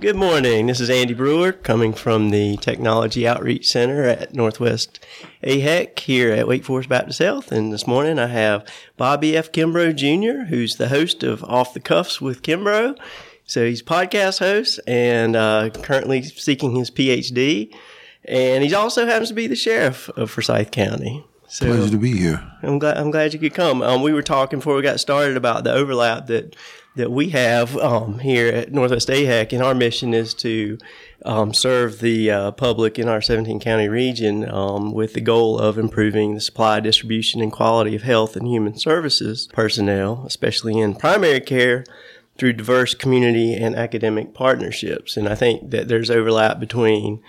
Good morning. This is Andy Brewer coming from the Technology Outreach Center at Northwest AHEC here at Wake Forest Baptist Health. And this morning I have Bobby F. Kimbrough Jr., who's the host of Off the Cuffs with Kimbrough. So he's podcast host and uh, currently seeking his PhD. And he also happens to be the sheriff of Forsyth County. So Pleasure to be here. I'm glad I'm glad you could come. Um, we were talking before we got started about the overlap that that we have um, here at Northwest AHEC, and our mission is to um, serve the uh, public in our 17 county region um, with the goal of improving the supply, distribution, and quality of health and human services personnel, especially in primary care, through diverse community and academic partnerships. And I think that there's overlap between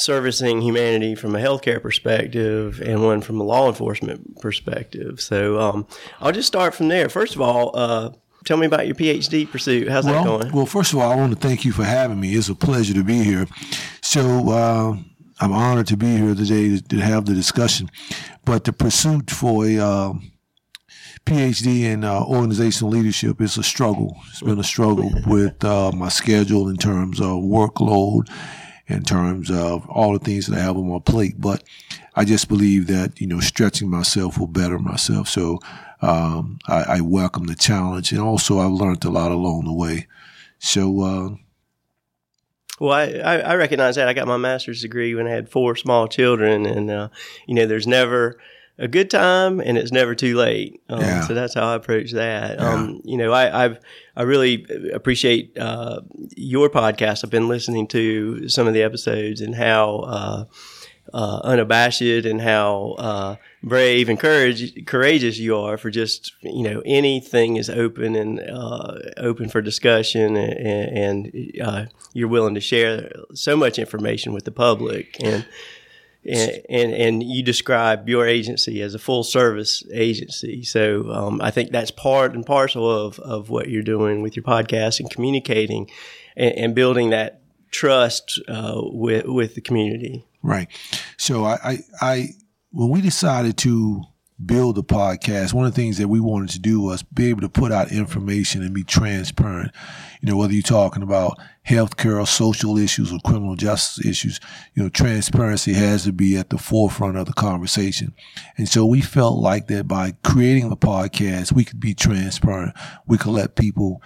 servicing humanity from a healthcare perspective and one from a law enforcement perspective. So um, I'll just start from there. First of all, uh, Tell me about your PhD pursuit. How's well, that going? Well, first of all, I want to thank you for having me. It's a pleasure to be here. So, uh, I'm honored to be here today to, to, have the discussion. But the pursuit for a uh, PhD in uh, organizational leadership is a struggle. It's been a struggle with uh, my schedule in terms of workload, in terms of all the things that I have on my plate. But I just believe that, you know, stretching myself will better myself. So um, I, I, welcome the challenge, and also I've learned a lot along the way. So, uh, well, I, I recognize that. I got my master's degree when I had four small children, and uh, you know, there's never a good time, and it's never too late. Um, yeah. So that's how I approach that. Yeah. Um, you know, I, I've I really appreciate uh, your podcast. I've been listening to some of the episodes and how uh, uh, unabashed and how uh, brave and courage, courageous you are for just you know anything is open and uh, open for discussion and, and uh, you're willing to share so much information with the public and. And, and, and you describe your agency as a full service agency. So um, I think that's part and parcel of, of what you're doing with your podcast and communicating and, and building that trust uh, with with the community. Right. So I, I, I, when we decided to build a podcast, one of the things that we wanted to do was be able to put out information and be transparent. You know, whether you're talking about healthcare or social issues or criminal justice issues, you know, transparency has to be at the forefront of the conversation. And so we felt like that by creating the podcast, we could be transparent. We could let people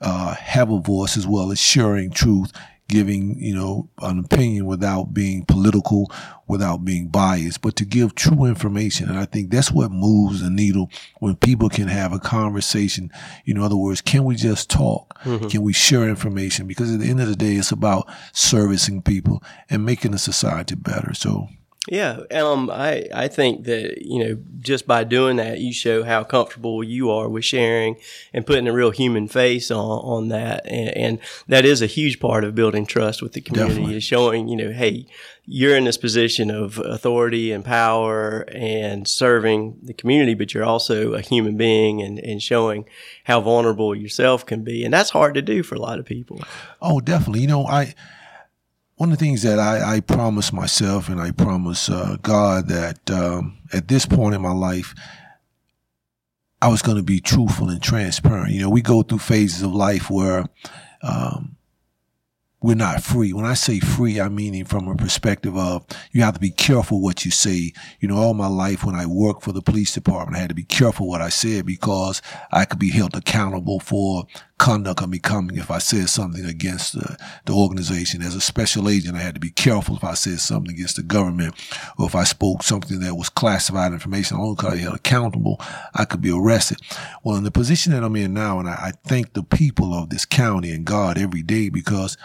uh, have a voice as well as sharing truth giving, you know, an opinion without being political, without being biased, but to give true information. And I think that's what moves the needle when people can have a conversation. You know, in other words, can we just talk? Mm-hmm. Can we share information? Because at the end of the day, it's about servicing people and making the society better. So yeah, um, I I think that you know just by doing that, you show how comfortable you are with sharing and putting a real human face on on that, and, and that is a huge part of building trust with the community. Definitely. Is showing you know, hey, you're in this position of authority and power and serving the community, but you're also a human being and, and showing how vulnerable yourself can be, and that's hard to do for a lot of people. Oh, definitely. You know, I one of the things that I, I promise myself and I promise uh, God that um, at this point in my life, I was going to be truthful and transparent. You know, we go through phases of life where um, we're not free. When I say free, I mean from a perspective of you have to be careful what you say. You know, all my life when I worked for the police department, I had to be careful what I said because I could be held accountable for conduct unbecoming if I said something against the, the organization. As a special agent, I had to be careful if I said something against the government or if I spoke something that was classified information. I Only because I held accountable, I could be arrested. Well, in the position that I'm in now, and I, I thank the people of this county and God every day because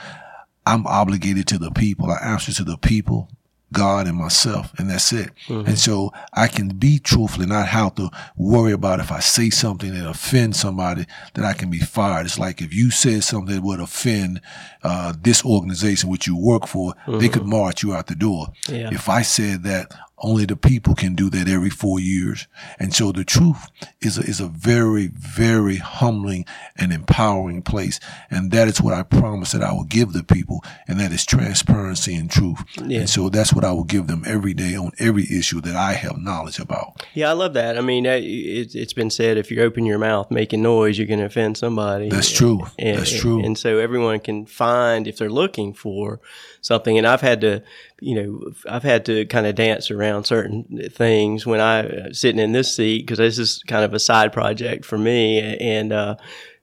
I'm obligated to the people. I answer to the people, God and myself, and that's it. Mm-hmm. And so I can be truthful and not have to worry about if I say something that offends somebody that I can be fired. It's like if you said something that would offend uh, this organization which you work for, mm-hmm. they could march you out the door. Yeah. If I said that Only the people can do that every four years. And so the truth is a, is a very, very humbling and empowering place. And that is what I promise that I will give the people. And that is transparency and truth. Yeah. And so that's what I will give them every day on every issue that I have knowledge about. Yeah, I love that. I mean, it, has been said if you open your mouth making noise, you're going to offend somebody. That's true. And, that's true. And, and so everyone can find if they're looking for something. And I've had to, you know, I've had to kind of dance around certain things when I uh, sitting in this seat because this is kind of a side project for me. And, uh,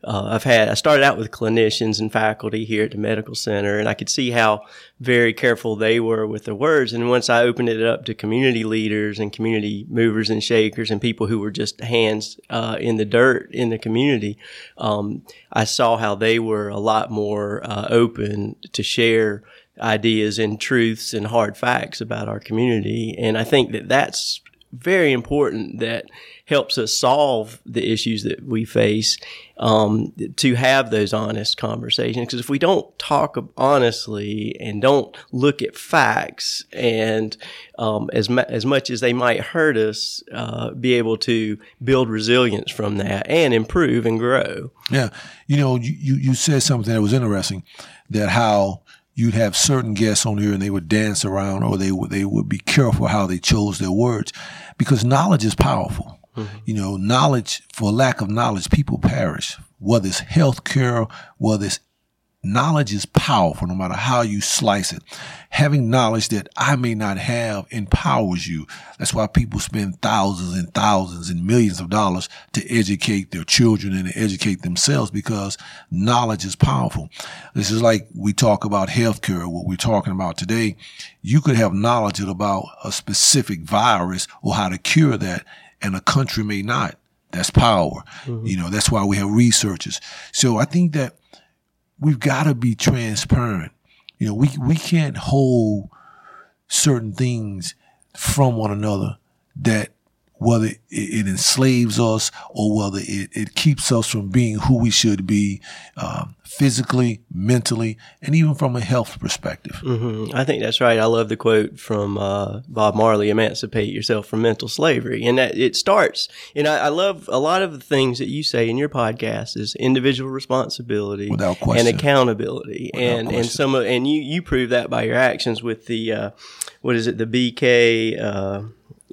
uh, I've had, I started out with clinicians and faculty here at the medical center, and I could see how very careful they were with the words. And once I opened it up to community leaders and community movers and shakers and people who were just hands uh, in the dirt in the community, um, I saw how they were a lot more uh, open to share ideas and truths and hard facts about our community. And I think that that's very important that helps us solve the issues that we face um, to have those honest conversations. Because if we don't talk honestly and don't look at facts, and um, as as much as they might hurt us, uh, be able to build resilience from that and improve and grow. Yeah, you know, you you said something that was interesting, that how you'd have certain guests on here and they would dance around or they would they would be careful how they chose their words because knowledge is powerful. Mm-hmm. You know, knowledge for lack of knowledge, people perish. Whether it's healthcare, whether it's knowledge is powerful no matter how you slice it. Having knowledge that I may not have empowers you. That's why people spend thousands and thousands and millions of dollars to educate their children and to educate themselves because knowledge is powerful. This is like we talk about healthcare, what we're talking about today. You could have knowledge about a specific virus or how to cure that and a country may not. That's power. Mm-hmm. You know, that's why we have researchers. So I think that we've got to be transparent. You know, we we can't hold certain things from one another that whether it, it, enslaves us or whether it, it keeps us from being who we should be um, physically, mentally, and even from a health perspective. Mm-hmm. I think that's right. I love the quote from uh, Bob Marley: "Emancipate yourself from mental slavery," and that it starts. And I, I, love a lot of the things that you say in your podcast is individual responsibility, without question, and accountability, without and question. and some of, and you you prove that by your actions with the uh, what is it the BK. Uh,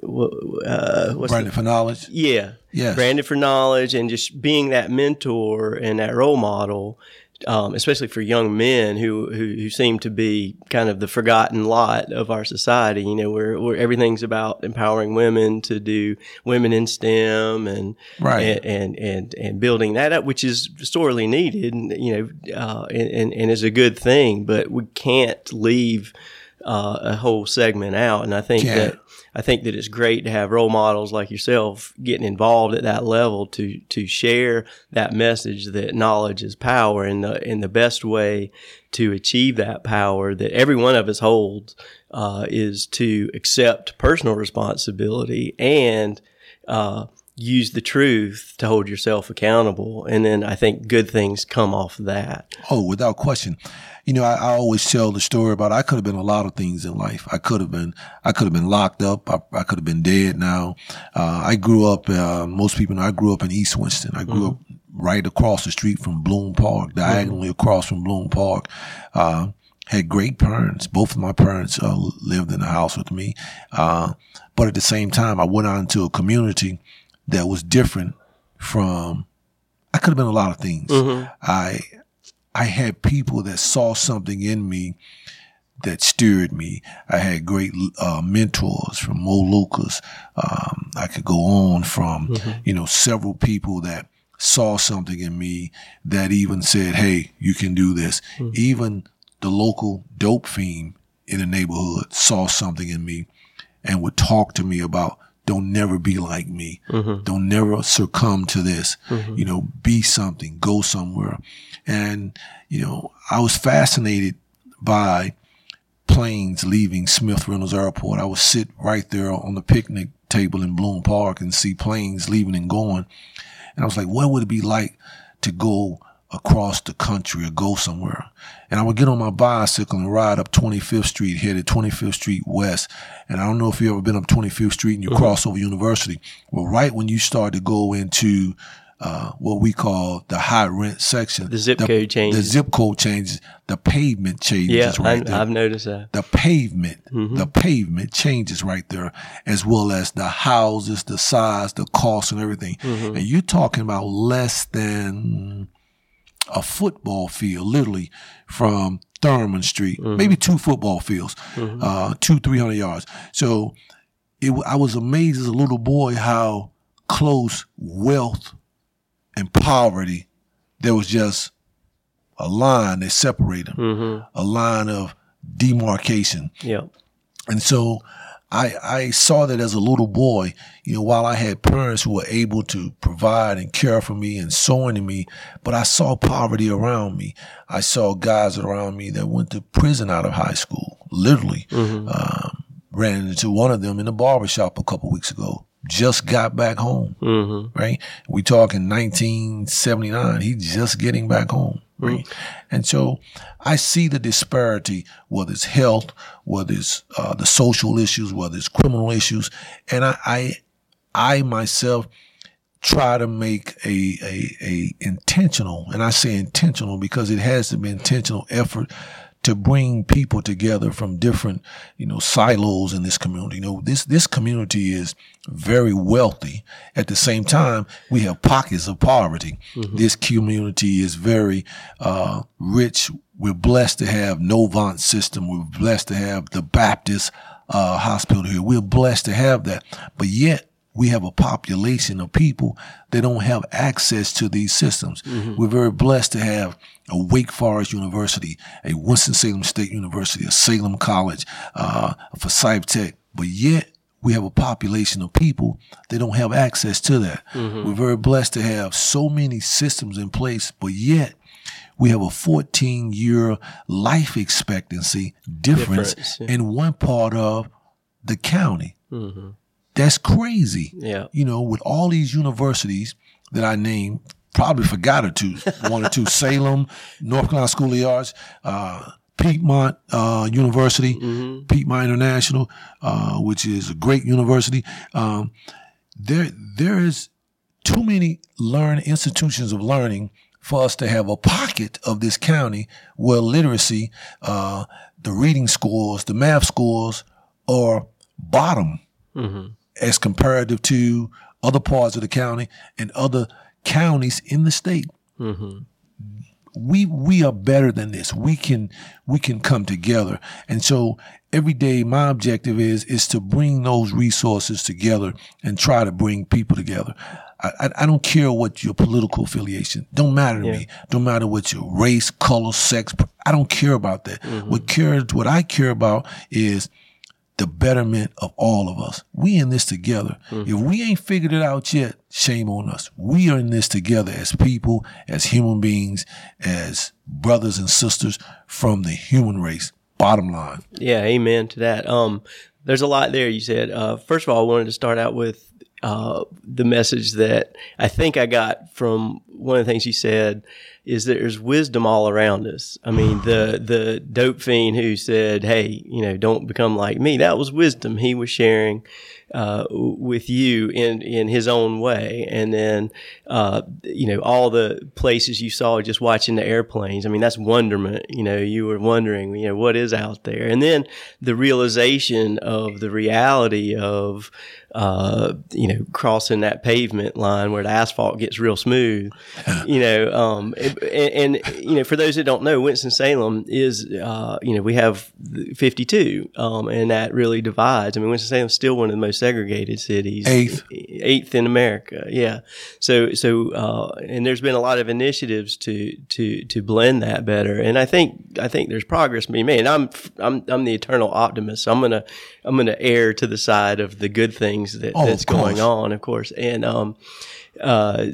uh, branded for knowledge. Yeah, yeah, branded for knowledge, and just being that mentor and that role model, um, especially for young men who, who, who seem to be kind of the forgotten lot of our society. You know, where where everything's about empowering women to do women in STEM and right. and, and and and, building that up, which is sorely needed. You know, uh, and, and is a good thing, but we can't leave uh, a whole segment out. And I think yeah. that I think that it's great to have role models like yourself getting involved at that level to to share that message that knowledge is power and the in the best way to achieve that power that every one of us holds uh, is to accept personal responsibility and uh, use the truth to hold yourself accountable. And then I think good things come off of that. Oh, without question you know, I, I, always tell the story about I could have been a lot of things in life. I could have been, I could have been locked up. I, I could have been dead now. Uh, I grew up, uh, most people know I grew up in East Winston. I grew mm-hmm. up right across the street from Bloom Park, diagonally mm-hmm. across from Bloom Park. Uh, had great parents. Both of my parents uh, lived in the house with me. Uh, but at the same time, I went out into a community that was different from, I could have been a lot of things. Mm-hmm. I, I had people that saw something in me that steered me. I had great uh, mentors from Mo Lucas. Um, I could go on from, mm-hmm. you know, several people that saw something in me that even said, Hey, you can do this. Mm-hmm. Even the local dope fiend in the neighborhood saw something in me and would talk to me about don't never be like me. Mm-hmm. Don't never succumb to this. Mm-hmm. You know, be something, go somewhere. And, you know, I was fascinated by planes leaving Smith Reynolds Airport. I would sit right there on the picnic table in Bloom Park and see planes leaving and going. And I was like, what would it be like to go across the country or go somewhere. And I would get on my bicycle and ride up 25th Street, headed 25th Street West. And I don't know if you've ever been up 25th Street and you mm-hmm. cross over University. Well, right when you start to go into uh, what we call the high rent section. The zip the, code changes. The zip code changes. The pavement changes yeah, right I, I've noticed that. The pavement, mm-hmm. the pavement changes right there, as well as the houses, the size, the cost, and everything. Mm-hmm. And you're talking about less than a football field, literally from Thurman Street, mm-hmm. maybe two football fields, mm-hmm. uh, two, 300 yards. So it, I was amazed as a little boy how close wealth and poverty, there was just a line that separated them, mm-hmm. a line of demarcation. Yeah. And so I, I saw that as a little boy, you know, while I had parents who were able to provide and care for me and sow into me, but I saw poverty around me. I saw guys around me that went to prison out of high school, literally. Mm-hmm. Um, ran into one of them in the barbershop a couple weeks ago just got back home, mm-hmm. right? We talking 1979. He's just getting back home, right? Mm-hmm. And so I see the disparity, whether it's health, whether it's uh, the social issues, whether it's criminal issues, and I, I, I myself try to make a, a, a intentional, and I say intentional because it has to be intentional effort to bring people together from different, you know, silos in this community. You know, this, this community is very wealthy. At the same time, we have pockets of poverty. Mm-hmm. This community is very, uh, rich. We're blessed to have Novant system. We're blessed to have the Baptist, uh, hospital here. We're blessed to have that. But yet, we have a population of people that don't have access to these systems. Mm-hmm. We're very blessed to have a Wake Forest University, a Winston-Salem State University, a Salem College, uh, a Forsyth Tech, but yet we have a population of people that don't have access to that. Mm-hmm. We're very blessed to have so many systems in place, but yet we have a 14 year life expectancy difference, difference yeah. in one part of the county. Mm-hmm. That's crazy. Yeah. You know, with all these universities that I named, probably forgot or two, one or two, Salem, North Carolina School of the Arts, uh, Piedmont uh, University, mm-hmm. Piedmont International, uh, which is a great university. Um, there, there is too many learn institutions of learning for us to have a pocket of this county where literacy, uh, the reading scores, the math scores are bottom. Mm-hmm as comparative to other parts of the county and other counties in the state. Mm-hmm. We we are better than this. We can we can come together, and so every day my objective is is to bring those resources together and try to bring people together. I, I, don't care what your political affiliation. Don't matter to yeah. me. Don't matter what your race, color, sex. I don't care about that. Mm-hmm. What cares what I care about is the betterment of all of us. We in this together. Mm-hmm. If we ain't figured it out yet, shame on us. We are in this together as people, as human beings, as brothers and sisters from the human race. Bottom line. Yeah, amen to that. Um, there's a lot there you said. Uh, first of all, I wanted to start out with uh, the message that I think I got from one of the things you said is there's wisdom all around us. I mean, the the dope fiend who said, "Hey, you know, don't become like me." That was wisdom. He was sharing uh, with you in in his own way, and then uh, you know all the places you saw just watching the airplanes. I mean, that's wonderment. You know, you were wondering, you know, what is out there, and then the realization of the reality of uh, you know, crossing that pavement line where the asphalt gets real smooth, you know, um, and, and, you know, for those that don't know, Winston Salem is, uh, you know, we have 52, um, and that really divides. I mean, Winston Salem is still one of the most segregated cities, eighth, eighth in America. Yeah. So, so, uh, and there's been a lot of initiatives to, to, to blend that better. And I think, I think there's progress being made. And I'm, I'm, I'm the eternal optimist. So I'm going to, I'm going to err to the side of the good things things that, oh, that's going on, of course. And um, uh,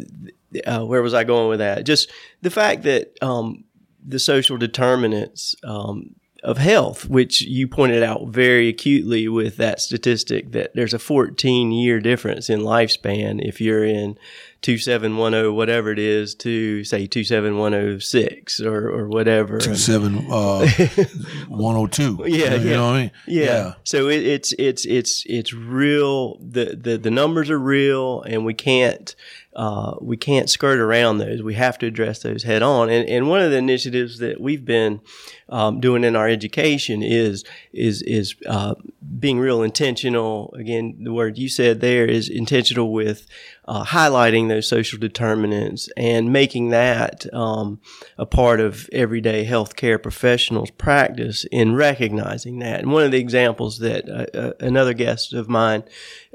uh, where was I going with that? Just the fact that um, the social determinants um, of health, which you pointed out very acutely with that statistic that there's a 14 year difference in lifespan if you're in 2710, whatever it is, to say 27106 or, or whatever. 27102. Uh, yeah. You know what I mean? Yeah. yeah. So it, it's, it's, it's, it's real. The, the, the numbers are real and we can't, uh, we can't skirt around those. We have to address those head on. And, and one of the initiatives that we've been um, doing in our education is is is uh, being real intentional. Again, the word you said there is intentional with uh, highlighting those social determinants and making that um, a part of everyday healthcare professionals' practice in recognizing that. And one of the examples that uh, uh another guest of mine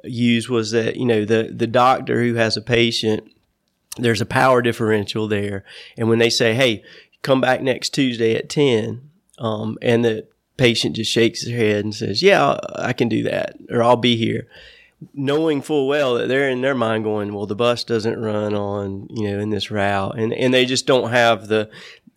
used was that you know the the doctor who has a patient there's a power differential there and when they say hey come back next tuesday at 10 um, and the patient just shakes their head and says yeah i can do that or i'll be here knowing full well that they're in their mind going well the bus doesn't run on you know in this route and and they just don't have the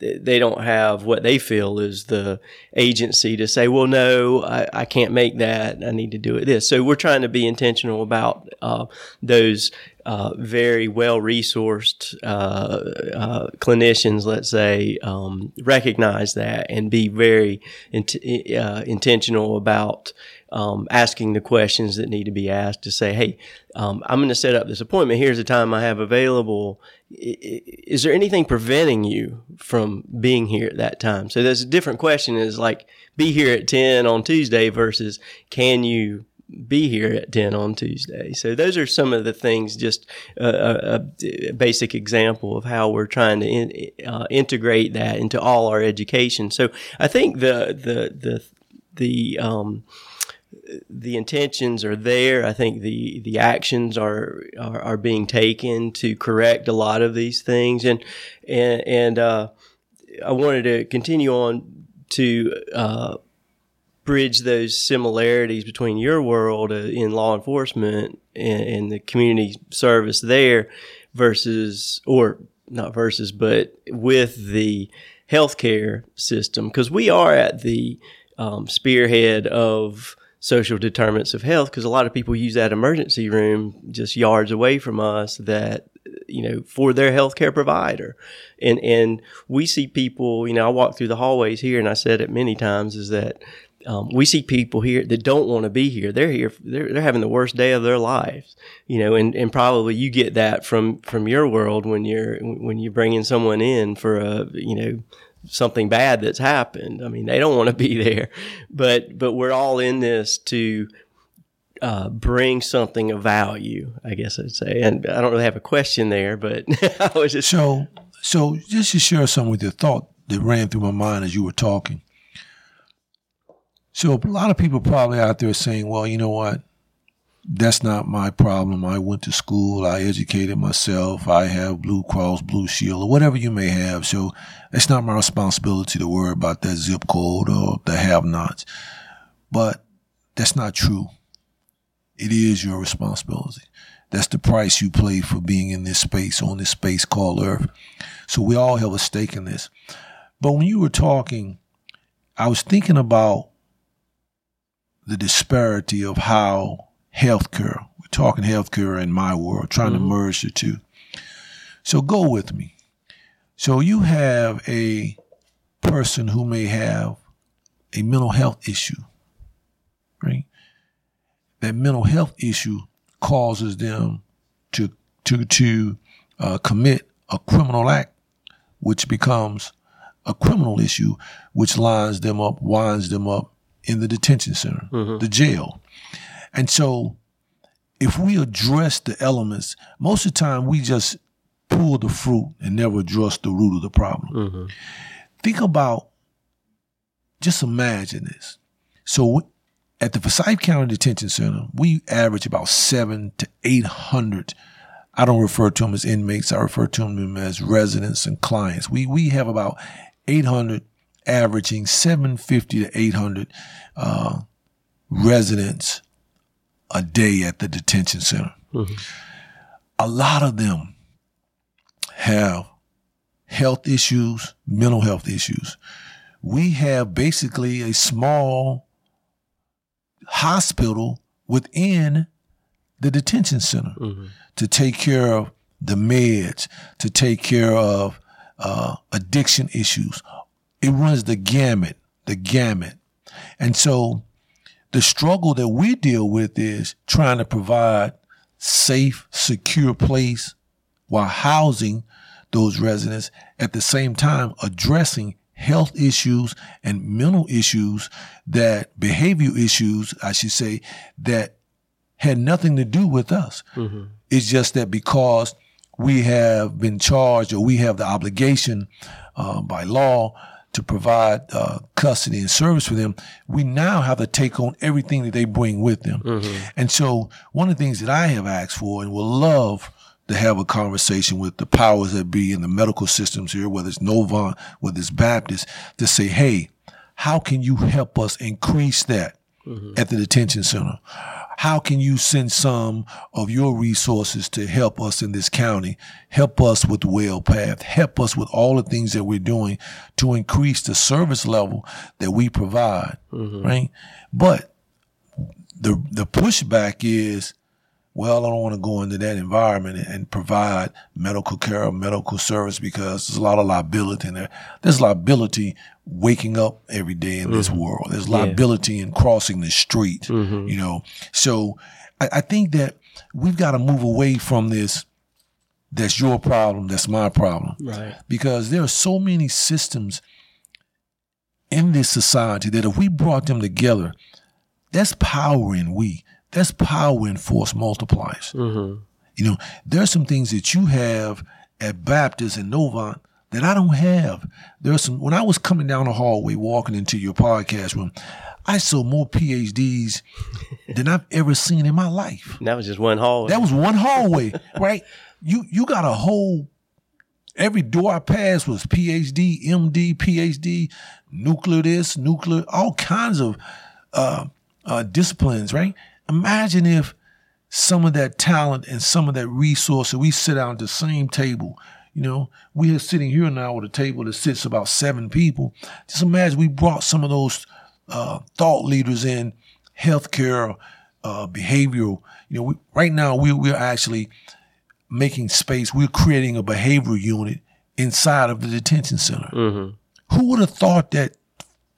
they don't have what they feel is the agency to say, well, no, I, I can't make that. I need to do it this. So we're trying to be intentional about uh, those uh, very well resourced uh, uh, clinicians, let's say, um, recognize that and be very int- uh, intentional about um, asking the questions that need to be asked to say, hey, um, I'm going to set up this appointment. Here's the time I have available. Is there anything preventing you from being here at that time? So there's a different question is like, be here at 10 on Tuesday versus can you be here at 10 on Tuesday. So those are some of the things, just a, a, a basic example of how we're trying to in, uh, integrate that into all our education. So I think the, the, the, the, um, the intentions are there. I think the the actions are, are, are being taken to correct a lot of these things, and and and uh, I wanted to continue on to uh, bridge those similarities between your world uh, in law enforcement and, and, the community service there versus or not versus but with the healthcare system because we are at the um, spearhead of social determinants of health because a lot of people use that emergency room just yards away from us that you know for their healthcare provider and and we see people you know I walk through the hallways here and I said it many times is that um, we see people here that don't want to be here. They're here. They're, they're having the worst day of their lives, you know, and, and probably you get that from, from your world when you're, when you're bringing someone in for a, you know, something bad that's happened. I mean, they don't want to be there, but but we're all in this to uh, bring something of value. I guess I'd say, and I don't really have a question there, but I was just so so just to share some with your thought that ran through my mind as you were talking. So a lot of people probably out there saying, "Well, you know what." That's not my problem. I went to school. I educated myself. I have Blue Cross, Blue Shield, or whatever you may have. So it's not my responsibility to worry about that zip code or the have nots. But that's not true. It is your responsibility. That's the price you pay for being in this space, on this space called Earth. So we all have a stake in this. But when you were talking, I was thinking about the disparity of how healthcare. We're talking healthcare in my world, trying mm-hmm. to merge the two. So go with me. So you have a person who may have a mental health issue, right? That mental health issue causes them to to to uh, commit a criminal act, which becomes a criminal issue, which lines them up, winds them up in the detention center, mm-hmm. the jail. And so if we address the elements, most of the time we just pull the fruit and never address the root of the problem. Mm-hmm. Think about, just imagine this. So at the Forsyth County Detention Center, we average about seven to 800. I don't refer to them as inmates. I refer to them as residents and clients. We, we have about 800 averaging 750 to 800 uh, residents a day at the detention center. Mm-hmm. A lot of them have health issues, mental health issues. We have basically a small hospital within the detention center mm-hmm. to take care of the meds, to take care of uh, addiction issues. It runs the gamut, the gamut. And so the struggle that we deal with is trying to provide safe, secure place while housing those residents at the same time addressing health issues and mental issues that behavior issues, I should say, that had nothing to do with us. Mm-hmm. It's just that because we have been charged or we have the obligation uh, by law to provide uh, custody and service for them, we now have to take on everything that they bring with them. Mm-hmm. And so, one of the things that I have asked for and will love to have a conversation with the powers that be in the medical systems here, whether it's Novant, whether it's Baptist, to say, hey, how can you help us increase that mm-hmm. at the detention center? How can you send some of your resources to help us in this county? Help us with the Wellpath. Help us with all the things that we're doing to increase the service level that we provide. Mm-hmm. Right. But the, the pushback is, well, I don't want to go into that environment and provide medical care or medical service because there's a lot of liability in there. There's liability waking up every day in mm-hmm. this world. There's liability yeah. in crossing the street, mm-hmm. you know. So I, I think that we've got to move away from this. That's your problem. That's my problem. Right. Because there are so many systems in this society that if we brought them together, that's power in we. That's power in force multipliers. Mm-hmm. You know, there are some things that you have at Baptist and Novant that I don't have. There are some, when I was coming down the hallway walking into your podcast room, I saw more PhDs than I've ever seen in my life. That was just one hallway. That was one hallway, right? You you got a whole every door I passed was PhD, MD, PhD, nuclear this, nuclear, all kinds of uh, uh, disciplines, right? Imagine if some of that talent and some of that resource, we sit down at the same table. You know, we are sitting here now with a table that sits about seven people. Just imagine we brought some of those uh, thought leaders in healthcare, uh, behavioral. You know, we, right now we, we're actually making space. We're creating a behavioral unit inside of the detention center. Mm-hmm. Who would have thought that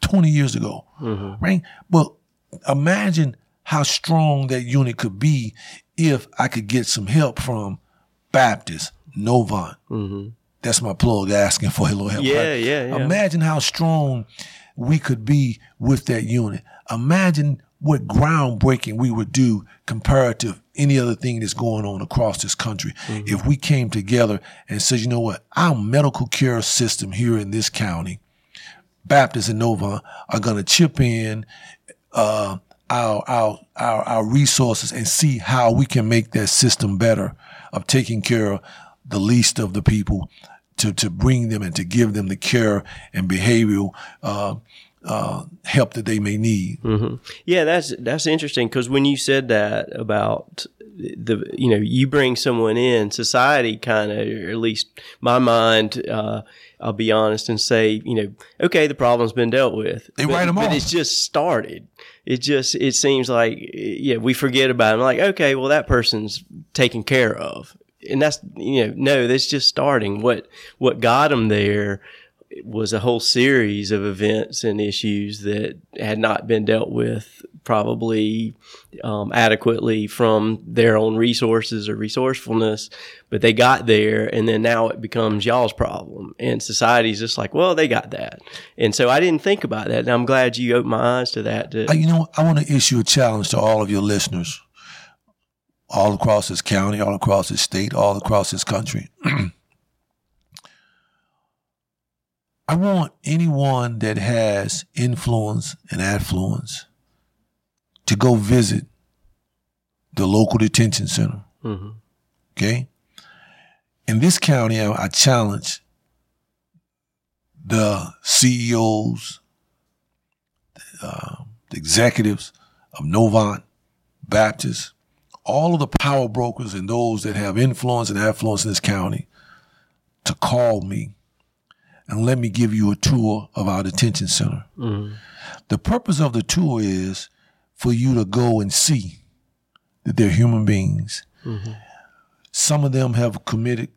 20 years ago? Mm-hmm. Right? But imagine how strong that unit could be if I could get some help from Baptist, Novant. Mm-hmm. That's my plug asking for a little help. Yeah, right? yeah, yeah. Imagine how strong we could be with that unit. Imagine what groundbreaking we would do compared to any other thing that's going on across this country. Mm-hmm. If we came together and said, you know what, our medical care system here in this county, Baptist and Novant are going to chip in, uh, our, our, our, our resources and see how we can make that system better of taking care of the least of the people to, to bring them and to give them the care and behavioral, uh, uh, help that they may need. Mm-hmm. Yeah, that's that's interesting because when you said that about the you know you bring someone in, society kind of, or at least my mind, uh, I'll be honest and say you know okay the problem's been dealt with. They but, write them but off. it's just started it just it seems like yeah we forget about it. like okay well that person's taken care of and that's you know no that's just starting what what got them there was a whole series of events and issues that had not been dealt with probably um, adequately from their own resources or resourcefulness, but they got there, and then now it becomes y'all's problem, and society's just like, well, they got that, and so I didn't think about that, and I'm glad you opened my eyes to that. To, you know, I want to issue a challenge to all of your listeners, all across this county, all across this state, all across this country. I want anyone that has influence and affluence to go visit the local detention center. Mm-hmm. Okay? In this county, I, I challenge the CEOs, uh, the executives of Novant, Baptist, all of the power brokers and those that have influence and affluence in this county to call me and let me give you a tour of our detention center. Mm-hmm. The purpose of the tour is for you to go and see that they're human beings. Mm-hmm. Some of them have committed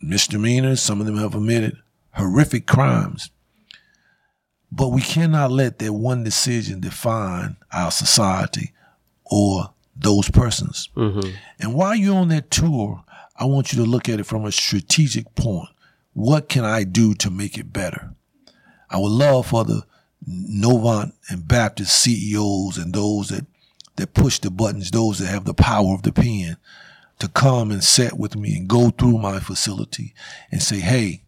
misdemeanors, some of them have committed horrific crimes. But we cannot let that one decision define our society or those persons. Mm-hmm. And while you're on that tour, I want you to look at it from a strategic point. What can I do to make it better? I would love for the Novant and Baptist CEOs and those that, that push the buttons, those that have the power of the pen, to come and sit with me and go through my facility and say, hey,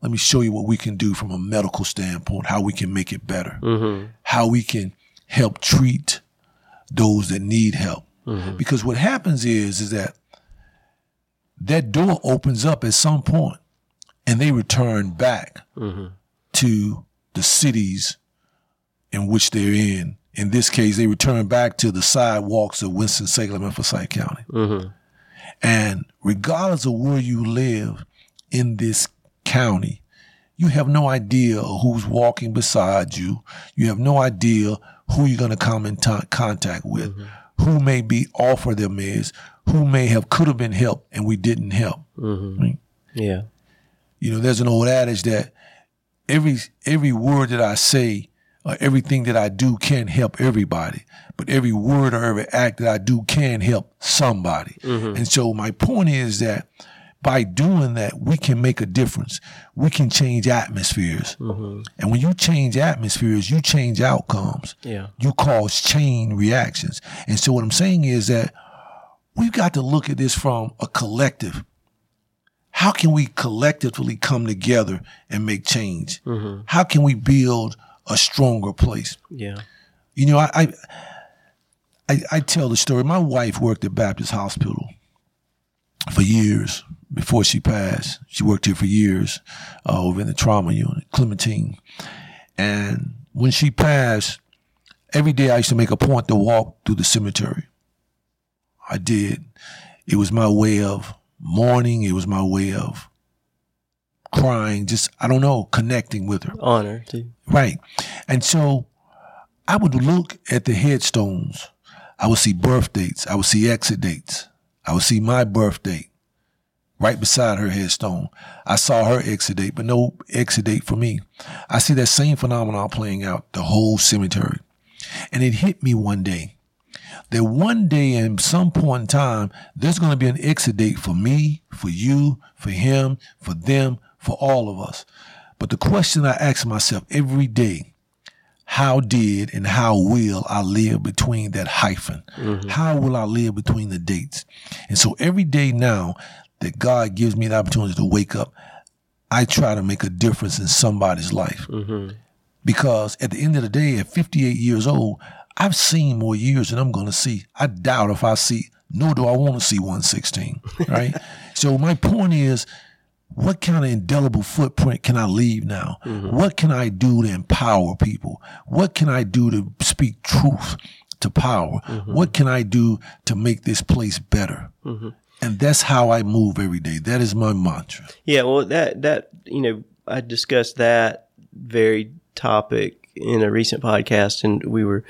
let me show you what we can do from a medical standpoint, how we can make it better, mm-hmm. how we can help treat those that need help. Mm-hmm. Because what happens is, is that that door opens up at some point and they return back mm-hmm. to the cities in which they're in. In this case, they return back to the sidewalks of Winston-Salem and Forsyth County. Mm-hmm. And regardless of where you live in this county, you have no idea who's walking beside you. You have no idea who you're going to come in t- contact with, mm-hmm. who may be offer them is, who may have could have been helped and we didn't help. Mm-hmm. Right? Yeah. You know, there's an old adage that every every word that I say or everything that I do can help everybody, but every word or every act that I do can help somebody. Mm-hmm. And so my point is that by doing that, we can make a difference. We can change atmospheres. Mm-hmm. And when you change atmospheres, you change outcomes. Yeah. You cause chain reactions. And so what I'm saying is that we've got to look at this from a collective. How can we collectively come together and make change? Mm-hmm. How can we build a stronger place? Yeah. You know, I, I I tell the story. My wife worked at Baptist Hospital for years before she passed. She worked here for years uh, over in the trauma unit, Clementine. And when she passed, every day I used to make a point to walk through the cemetery. I did. It was my way of mourning. It was my way of crying, just, I don't know, connecting with her. Honor, too. Right. And so I would look at the headstones. I would see birth dates. I would see exit dates. I would see my birth date right beside her headstone. I saw her exit date, but no exit date for me. I see that same phenomenon playing out the whole cemetery. And it hit me one day that one day in some point in time, there's going to be an exit date for me, for you, for him, for them, for all of us. But the question I ask myself every day, how did and how will I live between that hyphen? Mm-hmm. How will I live between the dates? And so every day now that God gives me the opportunity to wake up, I try to make a difference in somebody's life. Mm-hmm. Because at the end of the day, at 58 years old, I've seen more years than I'm going to see. I doubt if I see, nor do I want to see 116, right? so my point is, what kind of indelible footprint can I leave now? Mm-hmm. What can I do to empower people? What can I do to speak truth to power? Mm-hmm. What can I do to make this place better? Mm-hmm. And that's how I move every day. That is my mantra. Yeah, well, that that you know, I discussed that very topic in a recent podcast, and we were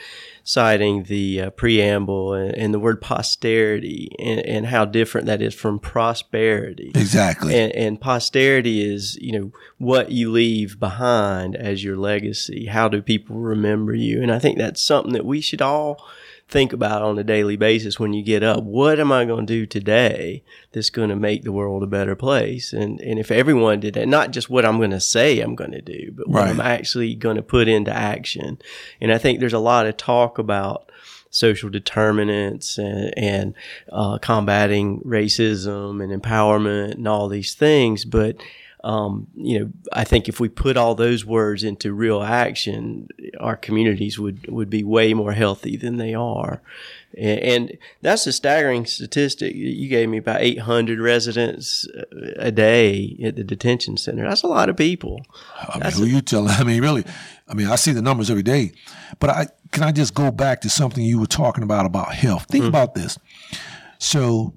citing the uh, preamble and, and, the word posterity and, and, how different that is from prosperity. Exactly. And, and, posterity is, you know, what you leave behind as your legacy. How do people remember you? And I think that's something that we should all think about on a daily basis when you get up. What am I going to do today that's going to make the world a better place? And and if everyone did that, not just what I'm going to say I'm going to do, but what right. I'm actually going to put into action. And I think there's a lot of talk about social determinants and, and uh, combating racism and empowerment and all these things, but um, you know, I think if we put all those words into real action, our communities would, would be way more healthy than they are. And, and that's a staggering statistic. You gave me about 800 residents a day at the detention center. That's a lot of people. I mean, who a, you telling? I mean, really, I mean, I see the numbers every day, but I, can I just go back to something you were talking about, about health? Think mm-hmm. about this. So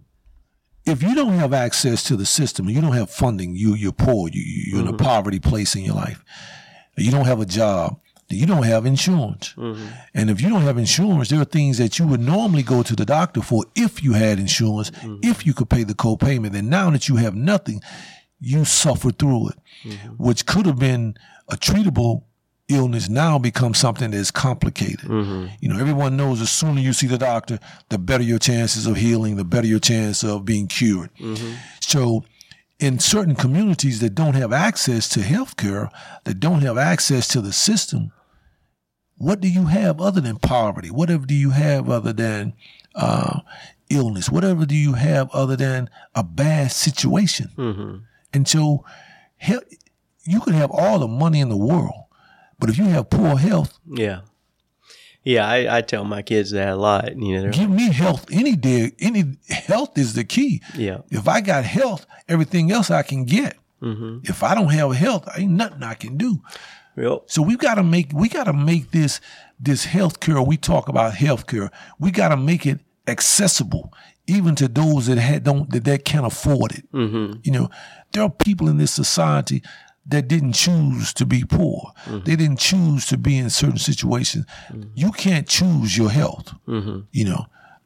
if you don't have access to the system, you don't have funding, you you're poor, you you're mm-hmm. in a mm-hmm. poverty place in your life. You don't have a job. you don't have insurance. Mm-hmm. And if you don't have insurance, there are things that you would normally go to the doctor for if you had insurance, mm-hmm. if you could pay the co-payment. And now that you have nothing, you suffer through it, mm-hmm. which could have been a treatable illness now becomes something that's complicated. Mm-hmm. You know, everyone knows the sooner you see the doctor, the better your chances of healing, the better your chance of being cured. Mm-hmm. So in certain communities that don't have access to health care, that don't have access to the system, what do you have other than poverty? Whatever do you have other than uh, illness? Whatever do you have other than a bad situation? Mm-hmm. And so, you could have all the money in the world, but if you have poor health, yeah, yeah, I, I tell my kids that a lot. You know, give me health any day. Any health is the key. Yeah. If I got health, everything else I can get. Mm-hmm. If I don't have health, ain't nothing I can do. Yep. So we've got to make we got to make this this health care. We talk about health care. We got to make it accessible, even to those that had, don't that, that can't afford it. Mm-hmm. You know, there are people in this society that didn't choose to be poor. Mm-hmm. They didn't choose to be in certain situations. Mm-hmm. You can't choose your health. Mm-hmm. You know,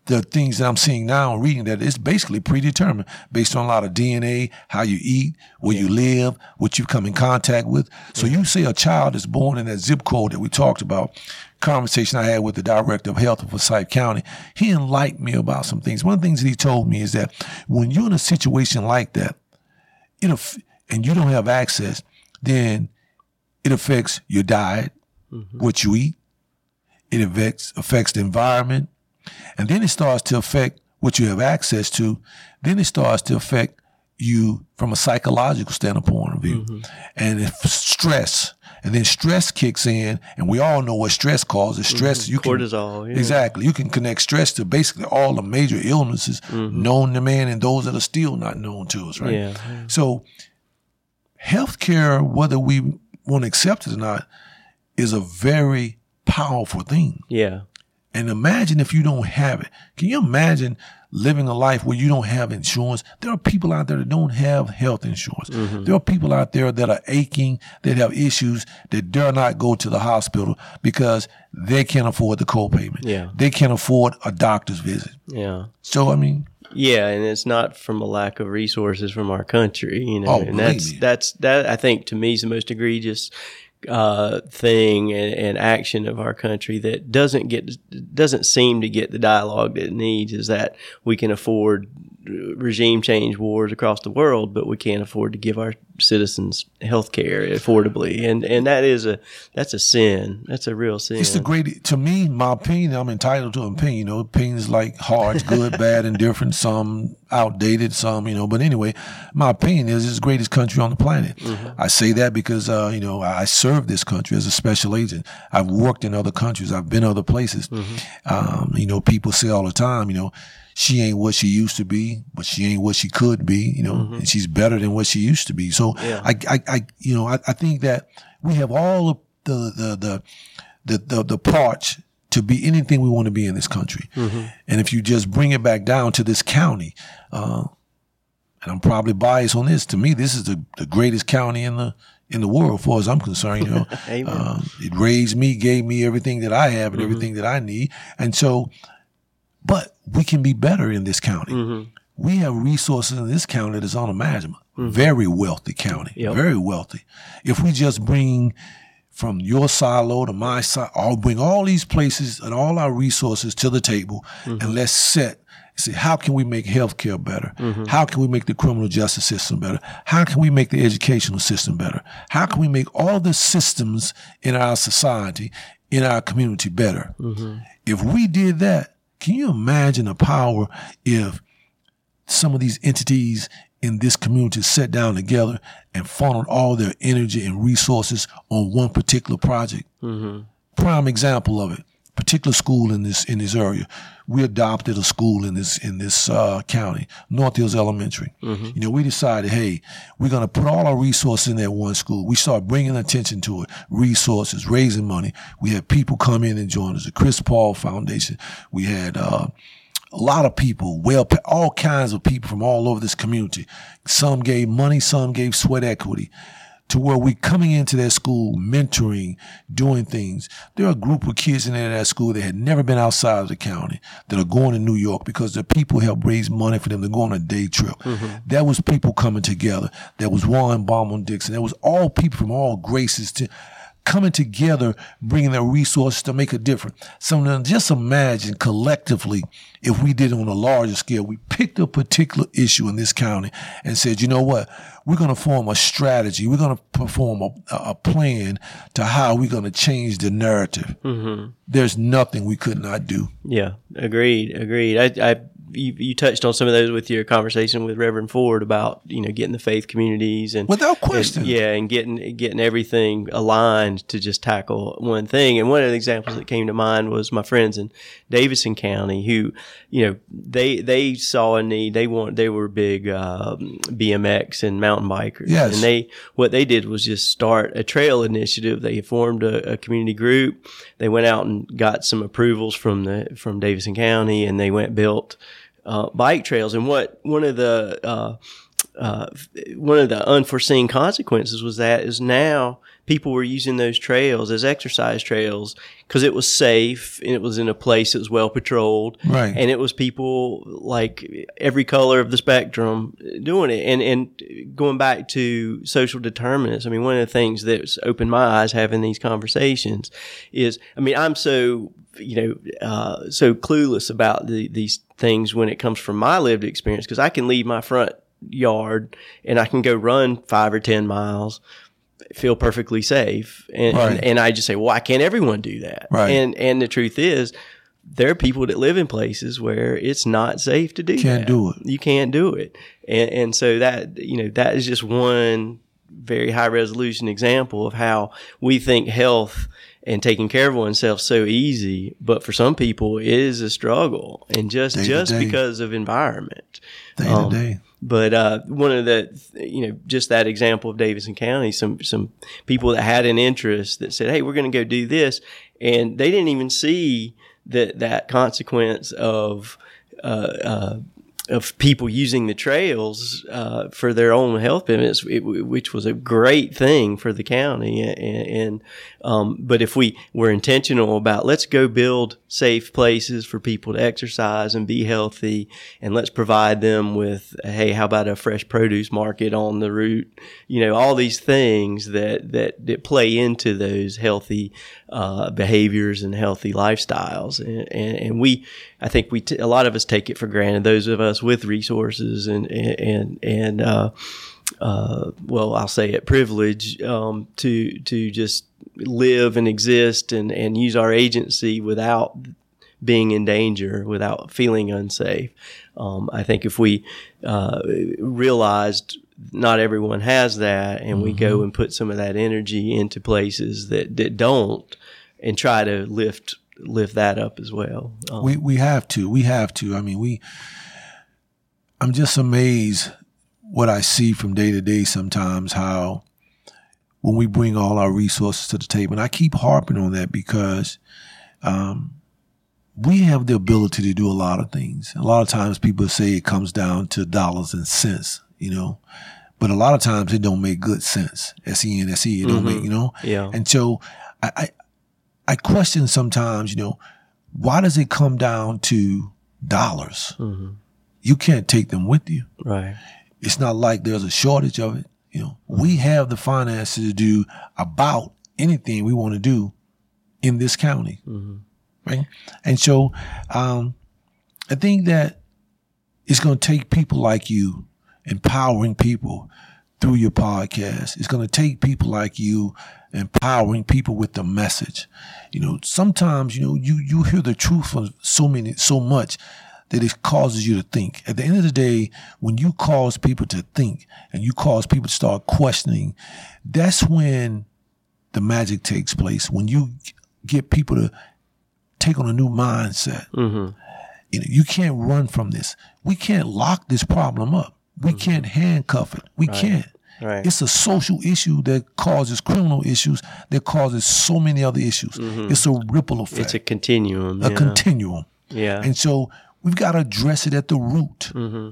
the things that I'm seeing now and reading that it's basically predetermined based on a lot of DNA, how you eat, where yeah. you live, what you come in contact with. So you say a child is born in that zip code that we talked about. Conversation I had with the director of health of Forsyth County, he enlightened me about some things. One of the things that he told me is that when you're in a situation like that, you know, and you don't have access, then it affects your diet, mm-hmm. what you eat. It affects affects the environment, and then it starts to affect what you have access to. Then it starts to affect you from a psychological standpoint of view, mm-hmm. and if stress. And then stress kicks in, and we all know what stress causes. Stress, mm-hmm. you can cortisol, yeah. exactly. You can connect stress to basically all the major illnesses mm-hmm. known to man, and those that are still not known to us. Right. Yeah. So healthcare, whether we want to accept it or not, is a very powerful thing. Yeah. And imagine if you don't have it. Can you imagine living a life where you don't have insurance? There are people out there that don't have health insurance. Mm-hmm. There are people out there that are aching, that have issues, that dare not go to the hospital because they can't afford the copayment. Yeah. They can't afford a doctor's visit. Yeah. So, I mean, yeah, and it's not from a lack of resources from our country, you know. Oh, and that's that's that I think to me is the most egregious uh, thing and, and, action of our country that doesn't get doesn't seem to get the dialogue that it needs is that we can afford regime change wars across the world, but we can't afford to give our citizens health care affordably. And and that is a that's a sin. That's a real sin. It's the great to me, my opinion, I'm entitled to an opinion. You know, opinions like hard, good, bad, and different, some outdated, some, you know, but anyway, my opinion is it's the greatest country on the planet. Mm-hmm. I say that because uh, you know, I serve this country as a special agent. I've worked in other countries, I've been other places. Mm-hmm. Um, you know, people say all the time, you know, she ain't what she used to be, but she ain't what she could be, you know, mm-hmm. and she's better than what she used to be. So yeah. I, I, I, you know, I, I, think that we have all of the, the, the, the, the, the parts to be anything we want to be in this country. Mm-hmm. And if you just bring it back down to this county, uh, and I'm probably biased on this. To me, this is the, the greatest county in the in the world, as far as I'm concerned. You know, um, it raised me, gave me everything that I have and mm-hmm. everything that I need, and so but we can be better in this county. Mm-hmm. We have resources in this county that's unimaginable. Mm-hmm. Very wealthy county. Yep. Very wealthy. If we just bring from your silo to my side, I'll bring all these places and all our resources to the table mm-hmm. and let's set see how can we make healthcare better? Mm-hmm. How can we make the criminal justice system better? How can we make the educational system better? How can we make all the systems in our society, in our community better? Mm-hmm. If we did that, can you imagine the power if some of these entities in this community sat down together and funneled all their energy and resources on one particular project? Mm-hmm. Prime example of it. Particular school in this in this area. We adopted a school in this in this uh, county, North Hills Elementary. Mm-hmm. You know, we decided, hey, we're going to put all our resources in that one school. We start bringing attention to it, resources, raising money. We had people come in and join us. The Chris Paul Foundation. We had. Uh, a lot of people, well, all kinds of people from all over this community. Some gave money, some gave sweat equity to where we coming into that school, mentoring, doing things. There are a group of kids in there at that school that had never been outside of the county that are going to New York because the people helped raise money for them to go on a day trip. Mm-hmm. That was people coming together. That was Womble Bond Dickinson. That was all people from all graces to coming together, bringing their resources to make a difference. So now just imagine collectively if we did it on a larger scale, we picked a particular issue in this county and said, you know what? We're going to form a strategy. We're going to perform a, a plan to how we're going to change the narrative. Mm-hmm. There's nothing we could not do. Yeah, agreed, agreed. I, I you, you touched on some of those with your conversation with Reverend Ford about you know getting the faith communities and without question, and, yeah, and getting getting everything aligned to just tackle one thing. And one of the examples that came to mind was my friends in Davidson County who you know they they saw a need. They want they were big um, BMX and mountain bikers, yes. and they what they did was just start a trail initiative. They formed a, a community group. They went out and got some approvals from the from Davidson County, and they went built uh, bike trails. And what one of the uh, uh, one of the unforeseen consequences was that is now people were using those trails as exercise trails because it was safe and it was in a place that was well patrolled. Right. And it was people like every color of the spectrum doing it. And, and going back to social determinants, I mean, one of the things that's opened my eyes having these conversations is, I mean, I'm so, you know, uh, so clueless about the, these things when it comes from my lived experience because I can leave my front yard and I can go run five or 10 miles, feel perfectly safe. And, right. and, and, I just say, well, why can't everyone do that? Right. And, and the truth is, there are people that live in places where it's not safe to do can't that. do it. You can't do it. And, and so that, you know, that is just one very high resolution example of how we think health and taking care of oneself so easy, but for some people it is a struggle, and just day just because of environment. Day um, to day. But uh, one of the, you know, just that example of Davidson County, some some people that had an interest that said, "Hey, we're going to go do this," and they didn't even see that that consequence of uh, uh, of people using the trails uh, for their own health benefits, it, which was a great thing for the county. And, and um, but if we were intentional about let's go build safe places for people to exercise and be healthy, and let's provide them with hey, how about a fresh produce market on the route? You know, all these things that that, that play into those healthy uh, behaviors and healthy lifestyles. And, and, and we, I think we, t- a lot of us take it for granted. Those of us with resources and and and uh, uh, well, I'll say it, privilege um, to to just live and exist and and use our agency without being in danger, without feeling unsafe. Um, I think if we uh, realized not everyone has that, and mm-hmm. we go mm-hmm. and put some of that energy into places that that don't, and try to lift lift that up as well. Um, we we have to. We have to. I mean, we. I'm just amazed what I see from day to day. Sometimes how when we bring all our resources to the table, and I keep harping on that because. Um, we have the ability to do a lot of things. A lot of times people say it comes down to dollars and cents you know. But a lot of times it don't make good sense. S E N S E, it don't mm-hmm. make, you know. Yeah. And so I, I question sometimes, you know, why does it come down to dollars? Mm-hmm. You can't take them with you. Right. It's not like there's a shortage of it. You know, we have the finances to do about anything we want to do in this county. Mm-hmm. Right. And so, um, I think that it's going to take people like you empowering people through your podcast. It's going to take people like you empowering people with the message. You know, sometimes, you know, you, you hear the truth from so many, so much that it causes you to think. At the end of the day, when you cause people to think and you cause people to start questioning, that's when the magic takes place. When you get people to take on a new mindset. Mm-hmm. You know, you can't run from this. We can't lock this problem up. We mm-hmm. can't handcuff it. We right. can't. Right. It's a social issue that causes criminal issues that causes so many other issues. Mm-hmm. It's a ripple effect. It's a continuum. A yeah. continuum. Yeah. And so we've got to address it at the root. Mm-hmm.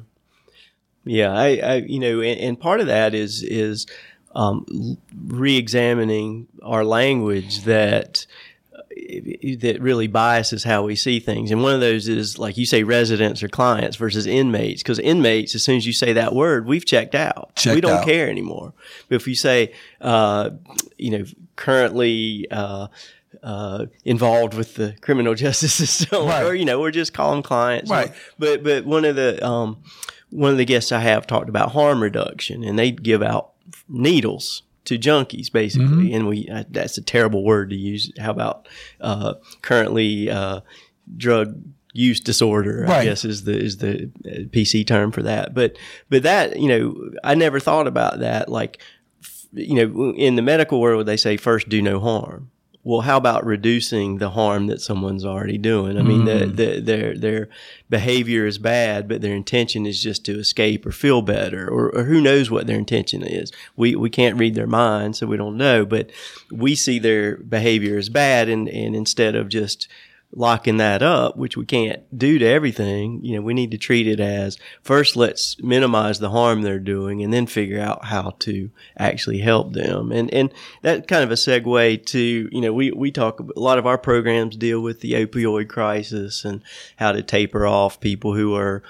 Yeah, I, I, you know, and, and, part of that is is um, re-examining our language that that really biases how we see things. And one of those is like you say, residents or clients versus inmates. Because inmates, as soon as you say that word, we've checked out. Checked we don't out. care anymore. But if you say, uh, you know, currently. Uh, uh, involved with the criminal justice system, right. or you know, we're just calling clients. Right. Or, but but one of the um, one of the guests I have talked about harm reduction, and they give out needles to junkies basically. Mm-hmm. and we uh, that's a terrible word to use. How about uh, currently uh, drug use disorder right. i guess is the is the uh, pc term for that. But but that you know i never thought about that. Like you know in the medical world they say first do no harm well, how about reducing the harm that someone's already doing? I mean, mm. the, the, their their behavior is bad, but their intention is just to escape or feel better, or, or who knows what their intention is. We we can't read their minds, so we don't know. But we see their behavior as bad, and and instead of just locking that up, which we can't do to everything, you know, we need to treat it as first let's minimize the harm they're doing and then figure out how to actually help them. And and that kind of a segue to, you know, we, we talk a lot of our programs deal with the opioid crisis and how to taper off people who are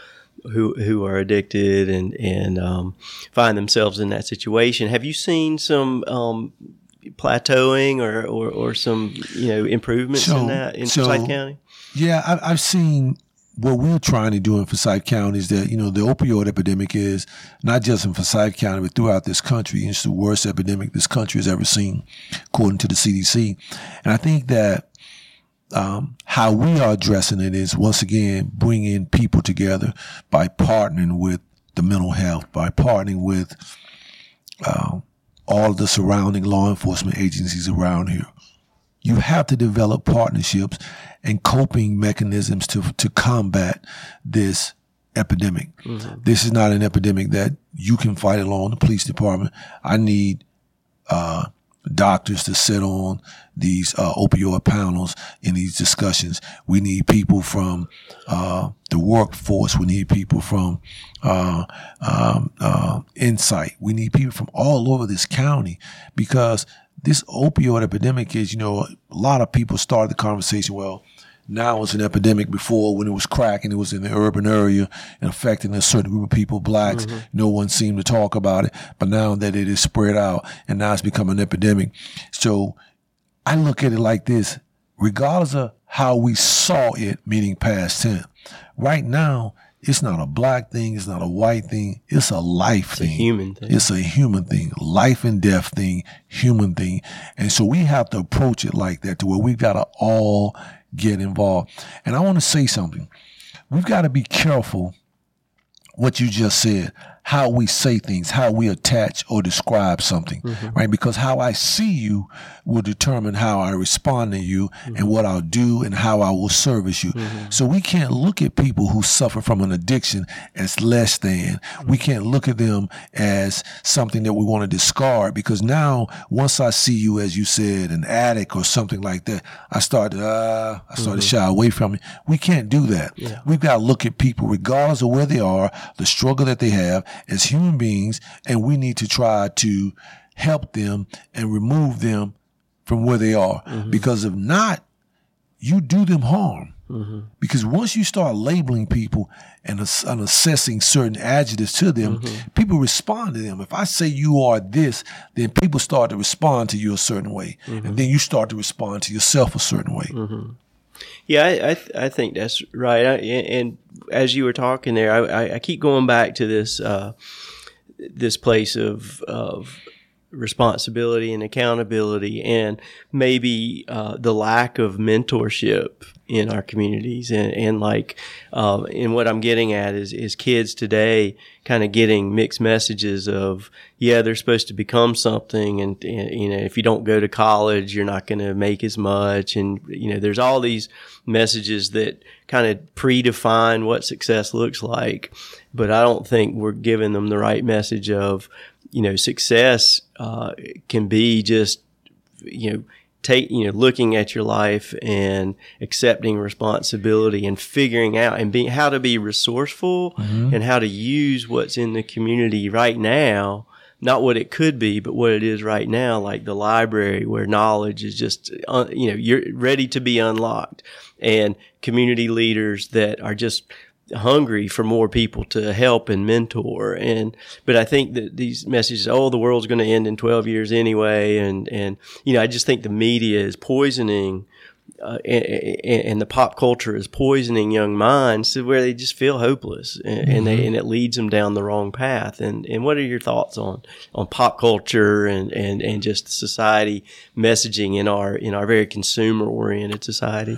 who who are addicted and and um, find themselves in that situation. Have you seen some um, plateauing or, or, or some you know improvements so, in that in so, Forsyth County? Yeah, I've, I've seen what we're trying to do in Forsyth County is that, you know, the opioid epidemic is not just in Forsyth County, but throughout this country. It's the worst epidemic this country has ever seen, according to the CDC. And I think that um, how we are addressing it is, once again, bringing people together by partnering with the mental health, by partnering with uh, all the surrounding law enforcement agencies around here. You have to develop partnerships and coping mechanisms to, to combat this epidemic. Mm-hmm. This is not an epidemic that you can fight alone, the police department. I need, uh, doctors to sit on these uh, opioid panels in these discussions. We need people from uh, the workforce. We need people from uh, um, uh, Insight. We need people from all over this county because this opioid epidemic is, you know, a lot of people started the conversation. Well, now it's an epidemic. Before, when it was crack and it was in the urban area and affecting a certain group of people, blacks, mm-hmm. no one seemed to talk about it. But now that it is spread out and now it's become an epidemic. So I look at it like this, regardless of how we saw it, meaning past tense. Right now, it's not a black thing. It's not a white thing. It's a life it's thing. A human thing. It's a human thing. Life and death thing, human thing. And so we have to approach it like that to where we've got to all get involved. And I want to say something. We've got to be careful what you just said, how we say things, how we attach or describe something, mm-hmm. right? Because how I see you will determine how I respond to you mm-hmm. and what I'll do and how I will service you. Mm-hmm. So we can't look at people who suffer from an addiction as less than. We can't look at them as something that we want to discard because now once I see you, as you said, an addict or something like that, I start to, uh, I start to mm-hmm. shy away from it. We can't do that. Yeah. We've got to look at people regardless of where they are, the struggle that they have as human beings, and we need to try to help them and remove them from where they are. Mm-hmm. Because if not, you do them harm. Mm-hmm. Because once you start labeling people and, and assessing certain adjectives to them, mm-hmm. people respond to them. If I say you are this, then people start to respond to you a certain way. Mm-hmm. And then you start to respond to yourself a certain way. Yeah, I I, th- I, think that's right. I, and as you were talking there, I, I keep going back to this uh, this place of of responsibility and accountability, and maybe uh, the lack of mentorship in our communities, and, and like, uh, and what I'm getting at is is kids today kind of getting mixed messages of yeah they're supposed to become something, and, and you know if you don't go to college you're not going to make as much, and you know there's all these messages that kind of predefine what success looks like, but I don't think we're giving them the right message of you know, success uh, can be just, you know, take, you know, looking at your life and accepting responsibility and figuring out and being how to be resourceful mm-hmm. and how to use what's in the community right now not what it could be, but what it is right now, like the library where knowledge is just, uh, you know, you're ready to be unlocked and community leaders that are just hungry for more people to help and mentor. And, but I think that these messages, oh, the world's going to end in 12 years anyway. And, and, you know, I just think the media is poisoning uh, and, and, the pop culture is poisoning young minds to where they just feel hopeless and, mm-hmm. and, they and it leads them down the wrong path. And and what are your thoughts on on pop culture and and and just society messaging in our in our very consumer oriented society?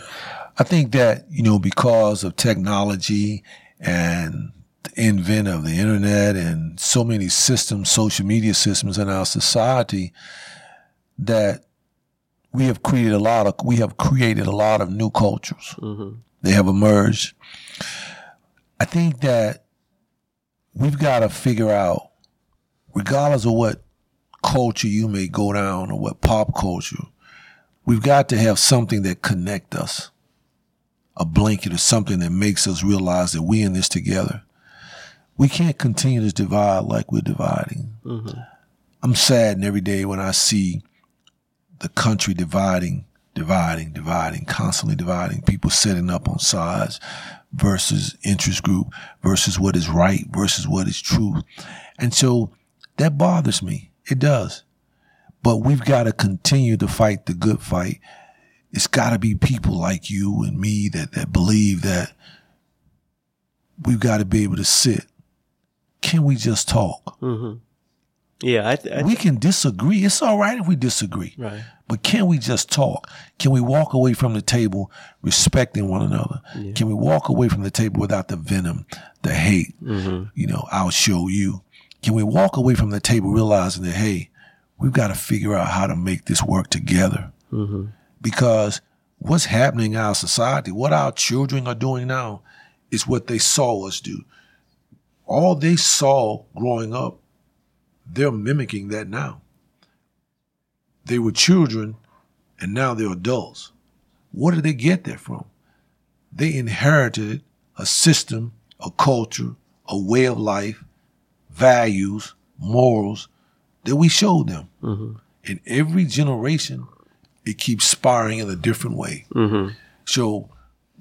I think that you know because of technology and the invent of the internet and so many systems, social media systems in our society, that we have created a lot of we have created a lot of new cultures. Mm-hmm. They have emerged. I think that we've got to figure out, regardless of what culture you may go down or what pop culture, we've got to have something that connect us, a blanket or something that makes us realize that we in this together. We can't continue to divide like we're dividing. Mm-hmm. I'm saddened every day when I see the country dividing, dividing, dividing, constantly dividing, people setting up on sides versus interest group versus what is right versus what is true. And so that bothers me. It does. But we've got to continue to fight the good fight. It's got to be people like you and me that, that believe that we've got to be able to sit. Can we just talk? Mm-hmm. Yeah, I th- I th- we can disagree. It's all right if we disagree. Right. But can we just talk? Can we walk away from the table respecting one another? Yeah. Can we walk away from the table without the venom, the hate? Mm-hmm. You know, I'll show you. Can we walk away from the table realizing that hey, we've got to figure out how to make this work together? Mm-hmm. Because what's happening in our society, what our children are doing now, is what they saw us do. All they saw growing up they're mimicking that now. They were children and now they're adults. Where did they get that from? They inherited a system, a culture, a way of life, values, morals that we showed them. Mm-hmm. In every generation, it keeps sparring in a different way. Mm-hmm. So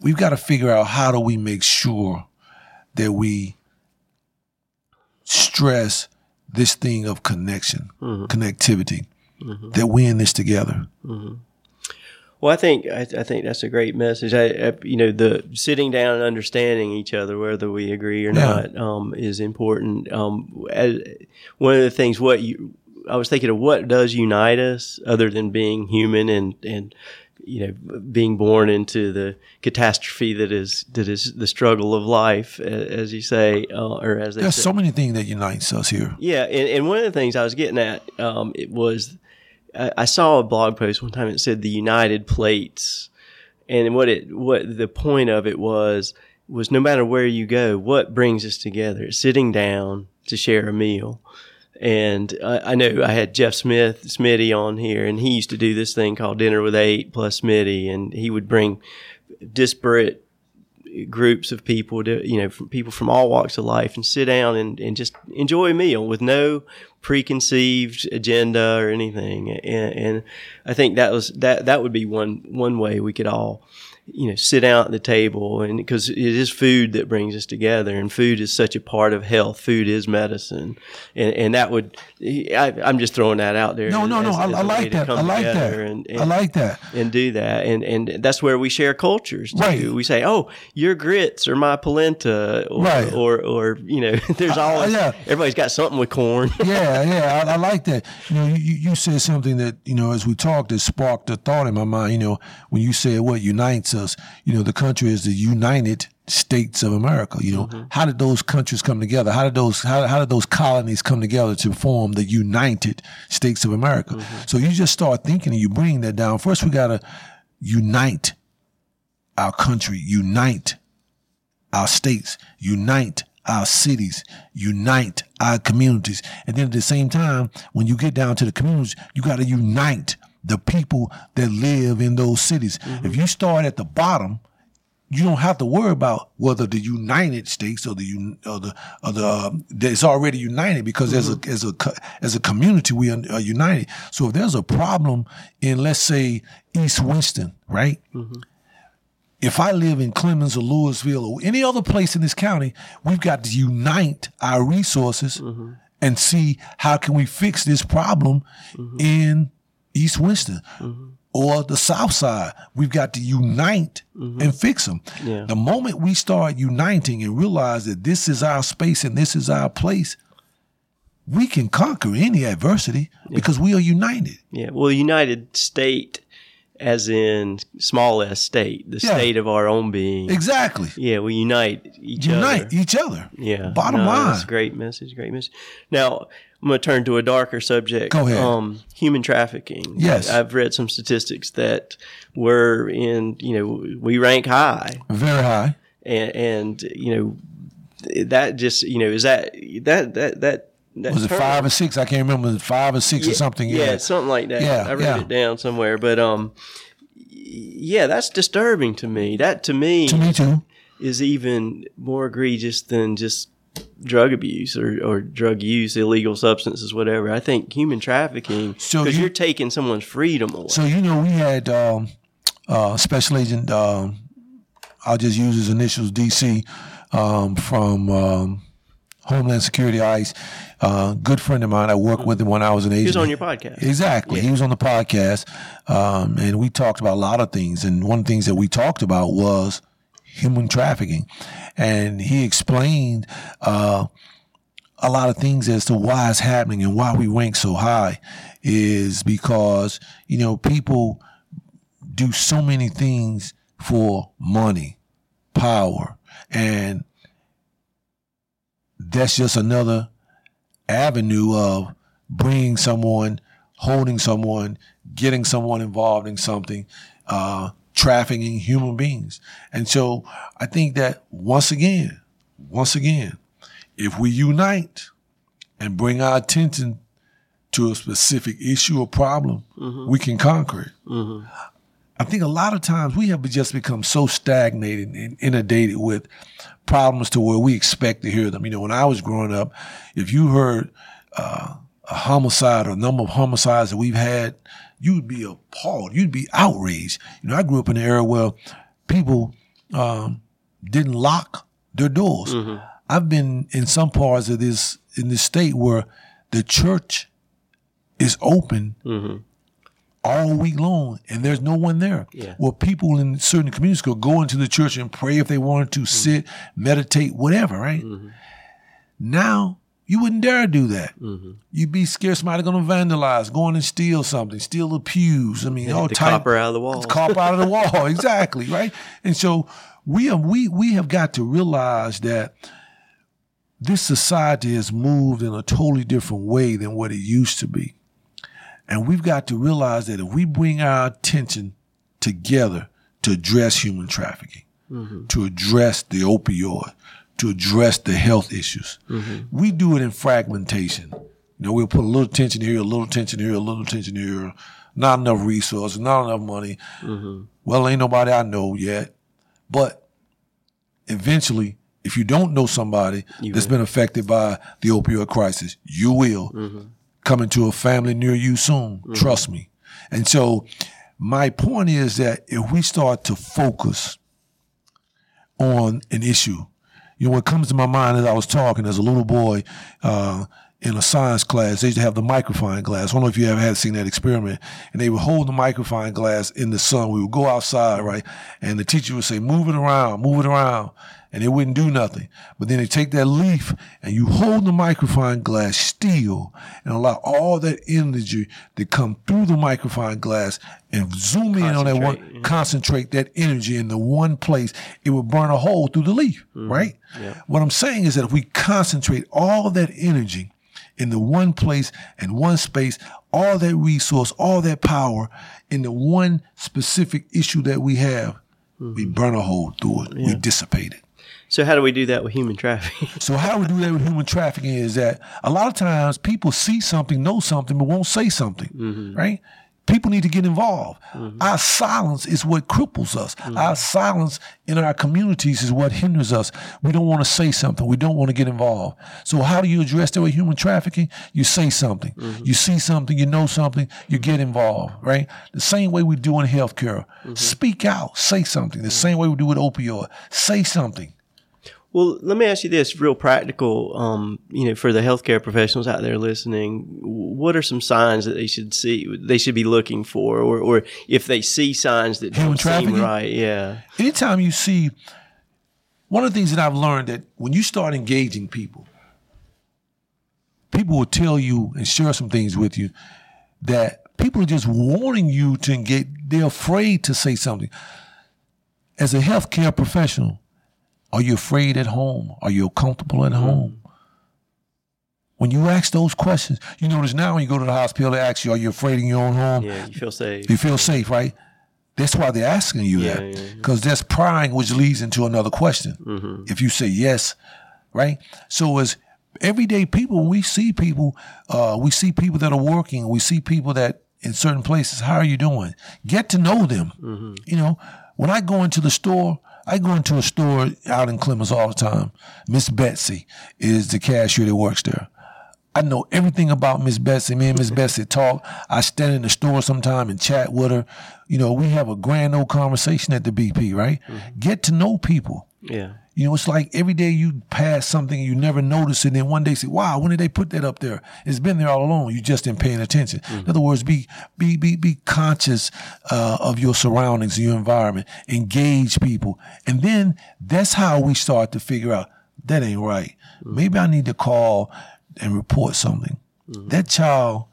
we've got to figure out how do we make sure that we stress this thing of connection, mm-hmm. connectivity, mm-hmm. that we're in this together. Mm-hmm. Well, I think I, I, think that's a great message. I, I, you know, the sitting down and understanding each other, whether we agree or yeah. not, um, is important. Um, as, one of the things, what you, I was thinking of, what does unite us, other than being human and and you know, being born into the catastrophe that is that is the struggle of life, as you say, uh, or as there's say. so many things that unites us here. Yeah, and, and one of the things I was getting at um, it was I, I, saw a blog post one time that said the United Plates, and what it what the point of it was was no matter where you go, what brings us together? It's sitting down to share a meal. And I, I know I had Jeff Smith, Smitty on here, and he used to do this thing called Dinner with Eight plus Smitty, and he would bring disparate groups of people to, you know, from people from all walks of life and sit down and, and just enjoy a meal with no preconceived agenda or anything. And, and I think that was, that, that would be one, one way we could all you know, sit down at the table and because it is food that brings us together and food is such a part of health. Food is medicine. And, and that would, I, am just throwing that out there. No, no, no. As I, I like that. I like that. And, and, I like that. And do that. And, and that's where we share cultures too. Right. We say, oh, your grits or my polenta or, right. or, or, you know, there's always, uh, yeah. everybody's got something with corn. yeah. Yeah. I, I, like that. You know, you, you said something that, you know, as we talked, that sparked a thought in my mind, you know, when you said what unites us, you know, the country is the United States of America. You know, mm-hmm. how did those countries come together? How did those how, how did those colonies come together to form the United States of America? Mm-hmm. So you just start thinking and you bring that down. First, we gotta unite our country, unite our states, unite our cities, unite our communities. And then at the same time, when you get down to the communities, you got to unite the people that live in those cities. Mm-hmm. If you start at the bottom you don't have to worry about whether the United States or the or the or the uh, it's already united because mm-hmm. as a as a as a community we are united. So if there's a problem in let's say East Winston, right? Mm-hmm. If I live in Clemmons or Lewisville or any other place in this county, we've got to unite our resources mm-hmm. and see how can we fix this problem mm-hmm. in East Winston mm-hmm or the South Side. We've got to unite mm-hmm. and fix them. Yeah. The moment we start uniting and realize that this is our space and this is our place, we can conquer any adversity yeah. because we are united. Yeah. Well, United State, as in small s state, the yeah. state of our own being. Exactly. Yeah. We unite each unite other. Unite each other. Yeah. Bottom no, line. That's great message. Great message. Now, I'm going to turn to a darker subject. Go ahead. Um, human trafficking. Yes. I've read some statistics that we're in, you know, we rank high. Very high. And, and you know, that just, you know, is that, that, that, that was it five or six? I can't remember. Five or six yeah, or something. Yeah. yeah, something like that. Yeah, I read yeah. it down somewhere. But um, yeah, that's disturbing to me. That to me, to me too, is even more egregious than just drug abuse or, or drug use, illegal substances, whatever. I think human trafficking because so you, are taking someone's freedom away. So you know, we had um, uh, Special Agent. Um, I'll just use his initials, DC, um, from um, Homeland Security ICE. Uh, good friend of mine. I worked with him when I was an agent. He was on your podcast. Exactly. Yeah. He was on the podcast, um, and we talked about a lot of things. And one of the things that we talked about was human trafficking. And he explained uh, a lot of things as to why it's happening and why we rank so high is because, you know, people do so many things for money, power, and that's just another avenue of bringing someone, holding someone, getting someone involved in something, uh, trafficking human beings. And so I think that once again, once again, if we unite and bring our attention to a specific issue or problem, mm-hmm. we can conquer it. Mm-hmm. I think a lot of times we have just become so stagnated and inundated with problems to where we expect to hear them. You know, when I was growing up, if you heard uh, a homicide or a number of homicides that we've had you'd be appalled. You'd be outraged. You know, I grew up in an era where people um, didn't lock their doors. Mm-hmm. I've been in some parts of this in this state where the church is open mm-hmm. All week long and there's no one there. Yeah. Where people in certain communities could go into the church and pray if they wanted to, mm-hmm. sit, meditate, whatever, right? Mm-hmm. Now you wouldn't dare do that. Mm-hmm. You'd be scared somebody going to vandalize, going and steal something, steal the pews. I mean, all type, copper out of the wall, It's copper out of the wall, exactly, right? And so we have we we have got to realize that this society has moved in a totally different way than what it used to be, and we've got to realize that if we bring our attention together to address human trafficking, mm-hmm. to address the opioid, to address the health issues. Mm-hmm. We do it in fragmentation. You know, we'll put a little attention here, a little attention here, a little attention here, not enough resources, not enough money. Mm-hmm. Well, ain't nobody I know yet. But eventually, if you don't know somebody you that's will. been affected by the opioid crisis, you will mm-hmm. Come to a family near you soon. Mm-hmm. Trust me. And so, my point is that if we start to focus on an issue, you know, what comes to my mind as I was talking as a little boy, uh, in a science class, they used to have the microfine glass. I don't know if you ever had seen that experiment. And they would hold the microfine glass in the sun. We would go outside, right? And the teacher would say, move it around, move it around and it wouldn't do nothing. But then they take that leaf and you hold the microfine glass still and allow all that energy to come through the microfine glass and zoom in on that one, yeah. concentrate that energy in the one place. It would burn a hole through the leaf, mm-hmm. right? Yeah. What I'm saying is that if we concentrate all that energy in the one place and one space, all that resource, all that power in the one specific issue that we have, mm-hmm. we burn a hole through it. Yeah. We dissipate it. So how do we do that with human trafficking? so how we do that with human trafficking is that a lot of times people see something, know something, but won't say something, mm-hmm. right? People need to get involved. Mm-hmm. Our silence is what cripples us. Mm-hmm. Our silence in our communities is what hinders us. We don't want to say something. We don't want to get involved. So how do you address that with human trafficking? You say something. Mm-hmm. You see something, you know something, you get involved, right? The same way we do in healthcare. Mm-hmm. Speak out, say something. The same way we do with opioid. Say something. Well, let me ask you this real practical, um, you know, for the healthcare professionals out there listening, what are some signs that they should see, they should be looking for, or, or if they see signs that Human don't trafficking? seem right? Yeah. Anytime you see, one of the things that I've learned that when you start engaging people, people will tell you and share some things with you that people are just wanting you to engage. They're afraid to say something. As a healthcare professional, are you afraid at home? Are you comfortable at home? When you ask those questions, you notice now when you go to the hospital, they ask you, Are you afraid in your own home? Yeah, you feel safe. You feel safe, right? That's why they're asking you yeah, that. Because yeah. that's prying, which leads into another question. Mm-hmm. If you say yes, right? So as everyday people, we see people, uh, we see people that are working, we see people that in certain places, how are you doing? Get to know them. Mm-hmm. You know, when I go into the store, I go into a store out in Clemmons all the time. Miss Betsy is the cashier that works there. I know everything about Miss Betsy. Me and Miss Betsy talk. I stand in the store sometime and chat with her. You know, we have a grand old conversation at the BP, right? Mm-hmm. Get to know people. Yeah. You know, it's like every day you pass something and you never notice it, and then one day say, "Wow, when did they put that up there?" It's been there all along. You just didn't paying attention. Mm-hmm. In other words, be be be be conscious uh, of your surroundings, your environment. Engage people, and then that's how we start to figure out that ain't right. Mm-hmm. Maybe I need to call and report something. Mm-hmm. That child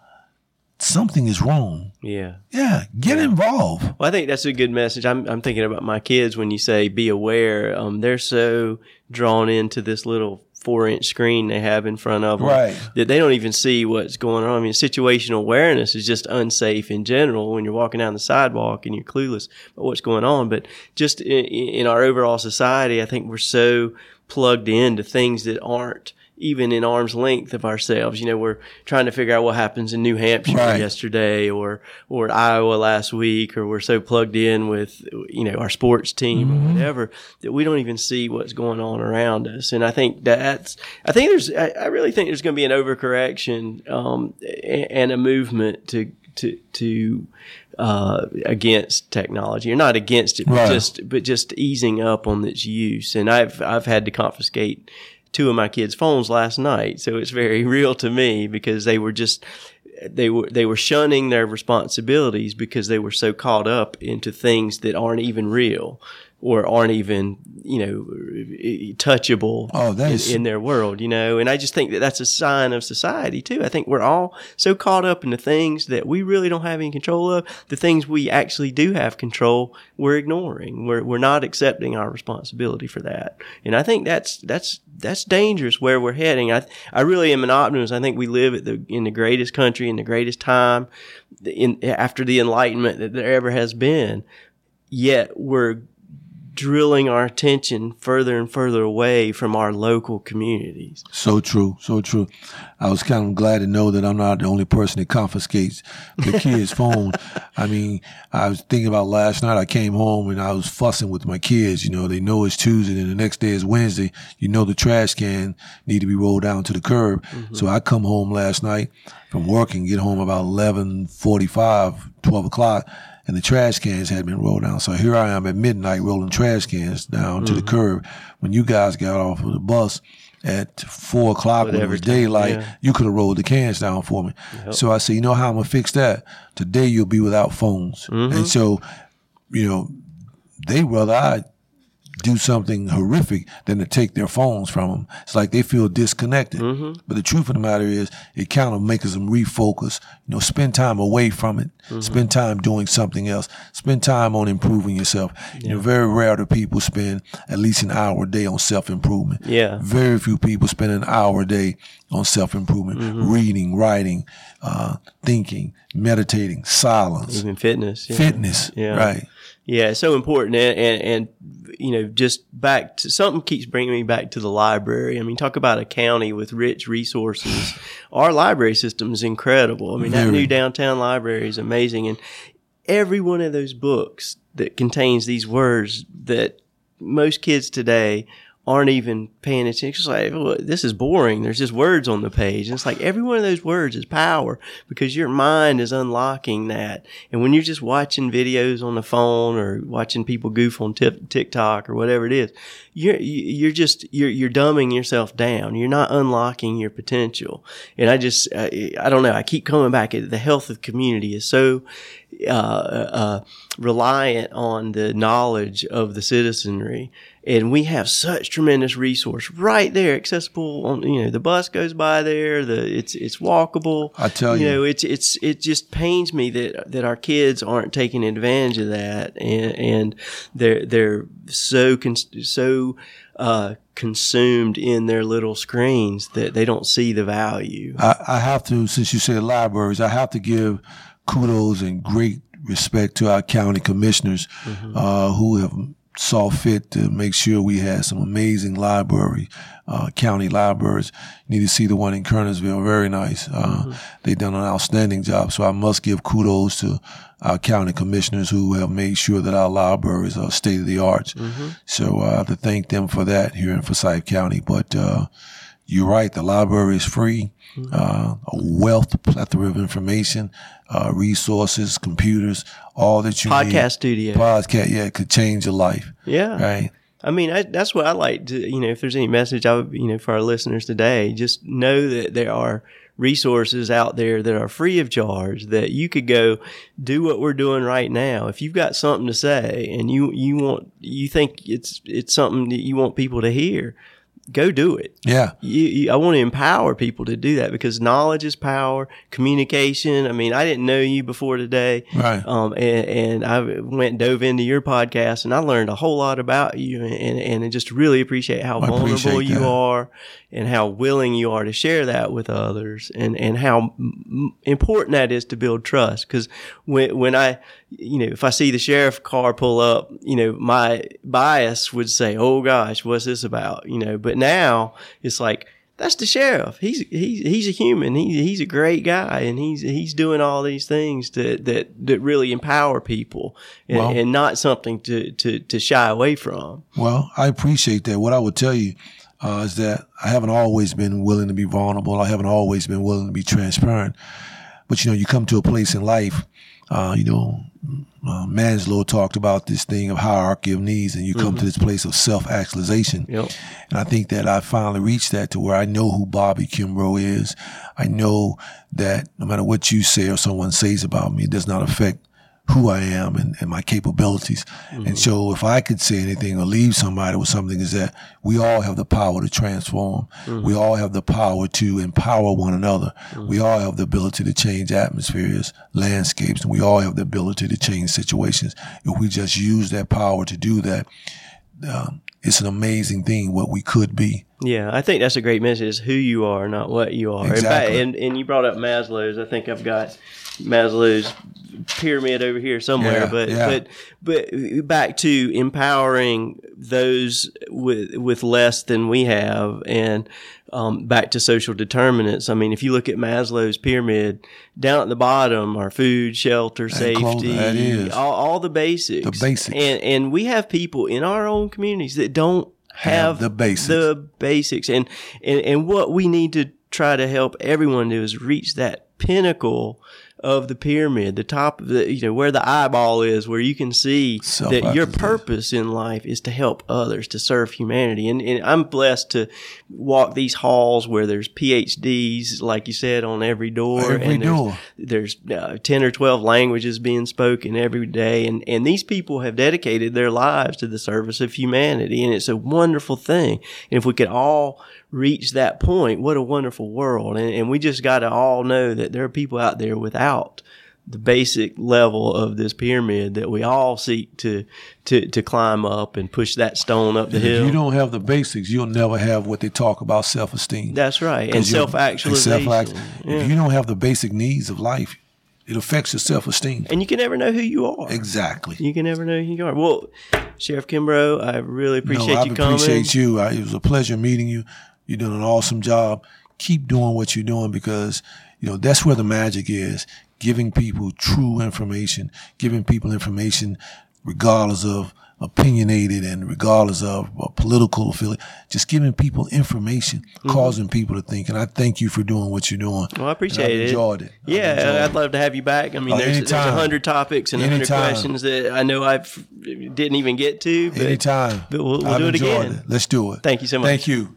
something is wrong. Yeah. Yeah. Get involved. Well, I think that's a good message. I'm, I'm thinking about my kids when you say be aware. Um, they're so drawn into this little four inch screen they have in front of them right. that they don't even see what's going on. I mean, situational awareness is just unsafe in general when you're walking down the sidewalk and you're clueless about what's going on. But just in, in our overall society, I think we're so plugged into things that aren't even in arm's length of ourselves. You know, we're trying to figure out what happens in New Hampshire right. yesterday or, or Iowa last week, or we're so plugged in with, you know, our sports team mm-hmm. or whatever that we don't even see what's going on around us. And I think that's, I think there's, I, I really think there's going to be an overcorrection, um, and a movement to, to, to, uh, against technology or not against it, right. just, but just easing up on its use. And I've, I've had to confiscate two of my kids' phones last night. So it's very real to me because they were just they were they were shunning their responsibilities because they were so caught up into things that aren't even real or aren't even you know touchable oh, in, in, their world you know? And i just think that that's a sign of society too. I think we're all so caught up in the things that we really don't have any control of the things we actually do have control we're ignoring. We're, we're not accepting our responsibility for that. And i think that's that's that's dangerous where we're heading. I i really am an optimist. I think we live at the in the greatest country in the greatest time in after the enlightenment that there ever has been. Yet we're drilling our attention further and further away from our local communities. So true, so true. I was kind of glad to know that I'm not the only person that confiscates the kids' phone. I mean, I was thinking about last night. I came home and I was fussing with my kids. You know, they know it's Tuesday and the next day is Wednesday. You know, the trash can need to be rolled down to the curb. Mm-hmm. So I come home last night from work and get home about 11:45, 12 o'clock and the trash cans had been rolled down. So here I am at midnight rolling trash cans down mm-hmm. to the mm-hmm. curb. When you guys got off of the bus at four o'clock Whatever when it was daylight, yeah. you could have rolled the cans down for me. Yep. So I said, you know how I'm gonna fix that? Today you'll be without phones. Mm-hmm. And so, you know, they rather I do something horrific than to take their phones from them. It's like they feel disconnected. Mm-hmm. But the truth of the matter is, it kind of makes them refocus. You know, spend time away from it. Mm-hmm. Spend time doing something else. Spend time on improving yourself. Yeah. You know, very rare do people spend at least an hour a day on self improvement. Yeah. Very few people spend an hour a day on self improvement, mm-hmm. reading, writing, uh, thinking, meditating, silence, even fitness. Yeah. Fitness. Yeah. Right. Yeah, it's so important, and, and, and you know, just back to something keeps bringing me back to the library. I mean, talk about a county with rich resources. Our library system is incredible. I mean, that new downtown library is amazing, and every one of those books that contains these words that most kids today aren't even paying attention. It's like, well, this is boring. There's just words on the page. And it's like every one of those words is power because your mind is unlocking that. And when you're just watching videos on the phone or watching people goof on TikTok or whatever it is, you're, you're just, you're, you're dumbing yourself down. You're not unlocking your potential. And I just, I, I don't know. I keep coming back. At the health of community is so, uh, uh, reliant on the knowledge of the citizenry and we have such tremendous resource right there, accessible on you know the bus goes by there, the it's it's walkable. I tell you, you know it's it's it just pains me that that our kids aren't taking advantage of that, and and they're they're so so uh, consumed in their little screens that they don't see the value. I, I have to, since you said libraries, I have to give kudos and great respect to our county commissioners mm-hmm. uh, who have saw fit to make sure we had some amazing library, uh, county libraries. You need to see the one in Kernersville. Very nice. Uh, mm-hmm. They've done an outstanding job. So I must give kudos to our county commissioners who have made sure that our libraries are state of the art. Mm-hmm. So I have to thank them for that here in Forsyth County. But, uh, you're right. The library is free. Mm-hmm. Uh, a wealth, plethora of information, uh, resources, computers, all that you podcast need. studio, podcast. Yeah, it could change your life. Yeah, right. I mean, I, that's what I like to. You know, if there's any message I would, you know, for our listeners today, just know that there are resources out there that are free of charge that you could go do what we're doing right now. If you've got something to say and you you want you think it's it's something that you want people to hear, go do it. Yeah. You, you, I want to empower people to do that because knowledge is power, communication. I mean, I didn't know you before today. Right. Um, and, and I went and dove into your podcast and I learned a whole lot about you and, and just really appreciate how I vulnerable appreciate you are and how willing you are to share that with others and, and how m- important that is to build trust. Cause when, when I, you know, if I see the sheriff car pull up, you know, my bias would say, "Oh gosh, what's this about?" You know, but now it's like that's the sheriff. He's he's he's a human. He, he's a great guy, and he's he's doing all these things that that that really empower people, and, well, and not something to, to to shy away from. Well, I appreciate that. What I would tell you uh, is that I haven't always been willing to be vulnerable. I haven't always been willing to be transparent. But you know, you come to a place in life uh, you know, uh, Maslow talked about this thing of hierarchy of needs, and you come mm-hmm. to this place of self actualization. Yep. And I think that I finally reached that to where I know who Bobby Kimbrough is. I know that no matter what you say or someone says about me, it does not affect who I am and, and my capabilities. Mm-hmm. And so if I could say anything or leave somebody with something is that we all have the power to transform. Mm-hmm. We all have the power to empower one another. Mm-hmm. We all have the ability to change atmospheres, landscapes, and we all have the ability to change situations. If we just use that power to do that, um, it's an amazing thing what we could be. Yeah, I think that's a great message. It's who you are, not what you are. Exactly. And, and, you brought up Maslow's. I think I've got Maslow's pyramid over here somewhere. Yeah, but yeah. but but back to empowering those with with less than we have, and um, back to social determinants. I mean, if you look at Maslow's pyramid, down at the bottom are food, shelter, safety, all, all, the basics. The basics. And and we have people in our own communities that don't have, have the basics. The basics. And, and and what we need to try to help everyone do is reach that pinnacle of the pyramid, the top of the, you know, where the eyeball is, where you can see that your purpose in life is to help others, to serve humanity. And, and, I'm blessed to walk these halls where there's PhDs, like you said, on every door. Every and door. There's, there's uh, 10 or 12 languages being spoken every day. And, and these people have dedicated their lives to the service of humanity. And it's a wonderful thing. And if we could all reach that point, what a wonderful world. And, and we just got to all know that there are people out there without the basic level of this pyramid that we all seek to to to climb up and push that stone up the hill. If you don't have the basics, you'll never have what they talk about self esteem. That's right, and self actualization. Yeah. If you don't have the basic needs of life, it affects your self esteem. And you can never know who you are. Exactly. You can never know who you are. Well, Sheriff Kimbrough, I really appreciate no, I you coming. I appreciate you. I, it was a pleasure meeting you. You're doing an awesome job. Keep doing what you're doing because you know that's where the magic is. Giving people true information, giving people information regardless of opinionated and regardless of a political affiliate, just giving people information, mm-hmm. causing people to think. And I thank you for doing what you're doing. Well, I appreciate I enjoyed it. it. Yeah, enjoyed I'd love to have you back. I mean, uh, there's, a hundred topics and a hundred questions that I know I didn't even get to. But, anytime. But we'll, we'll do it again. It. Let's do it. Thank you so much. Thank you.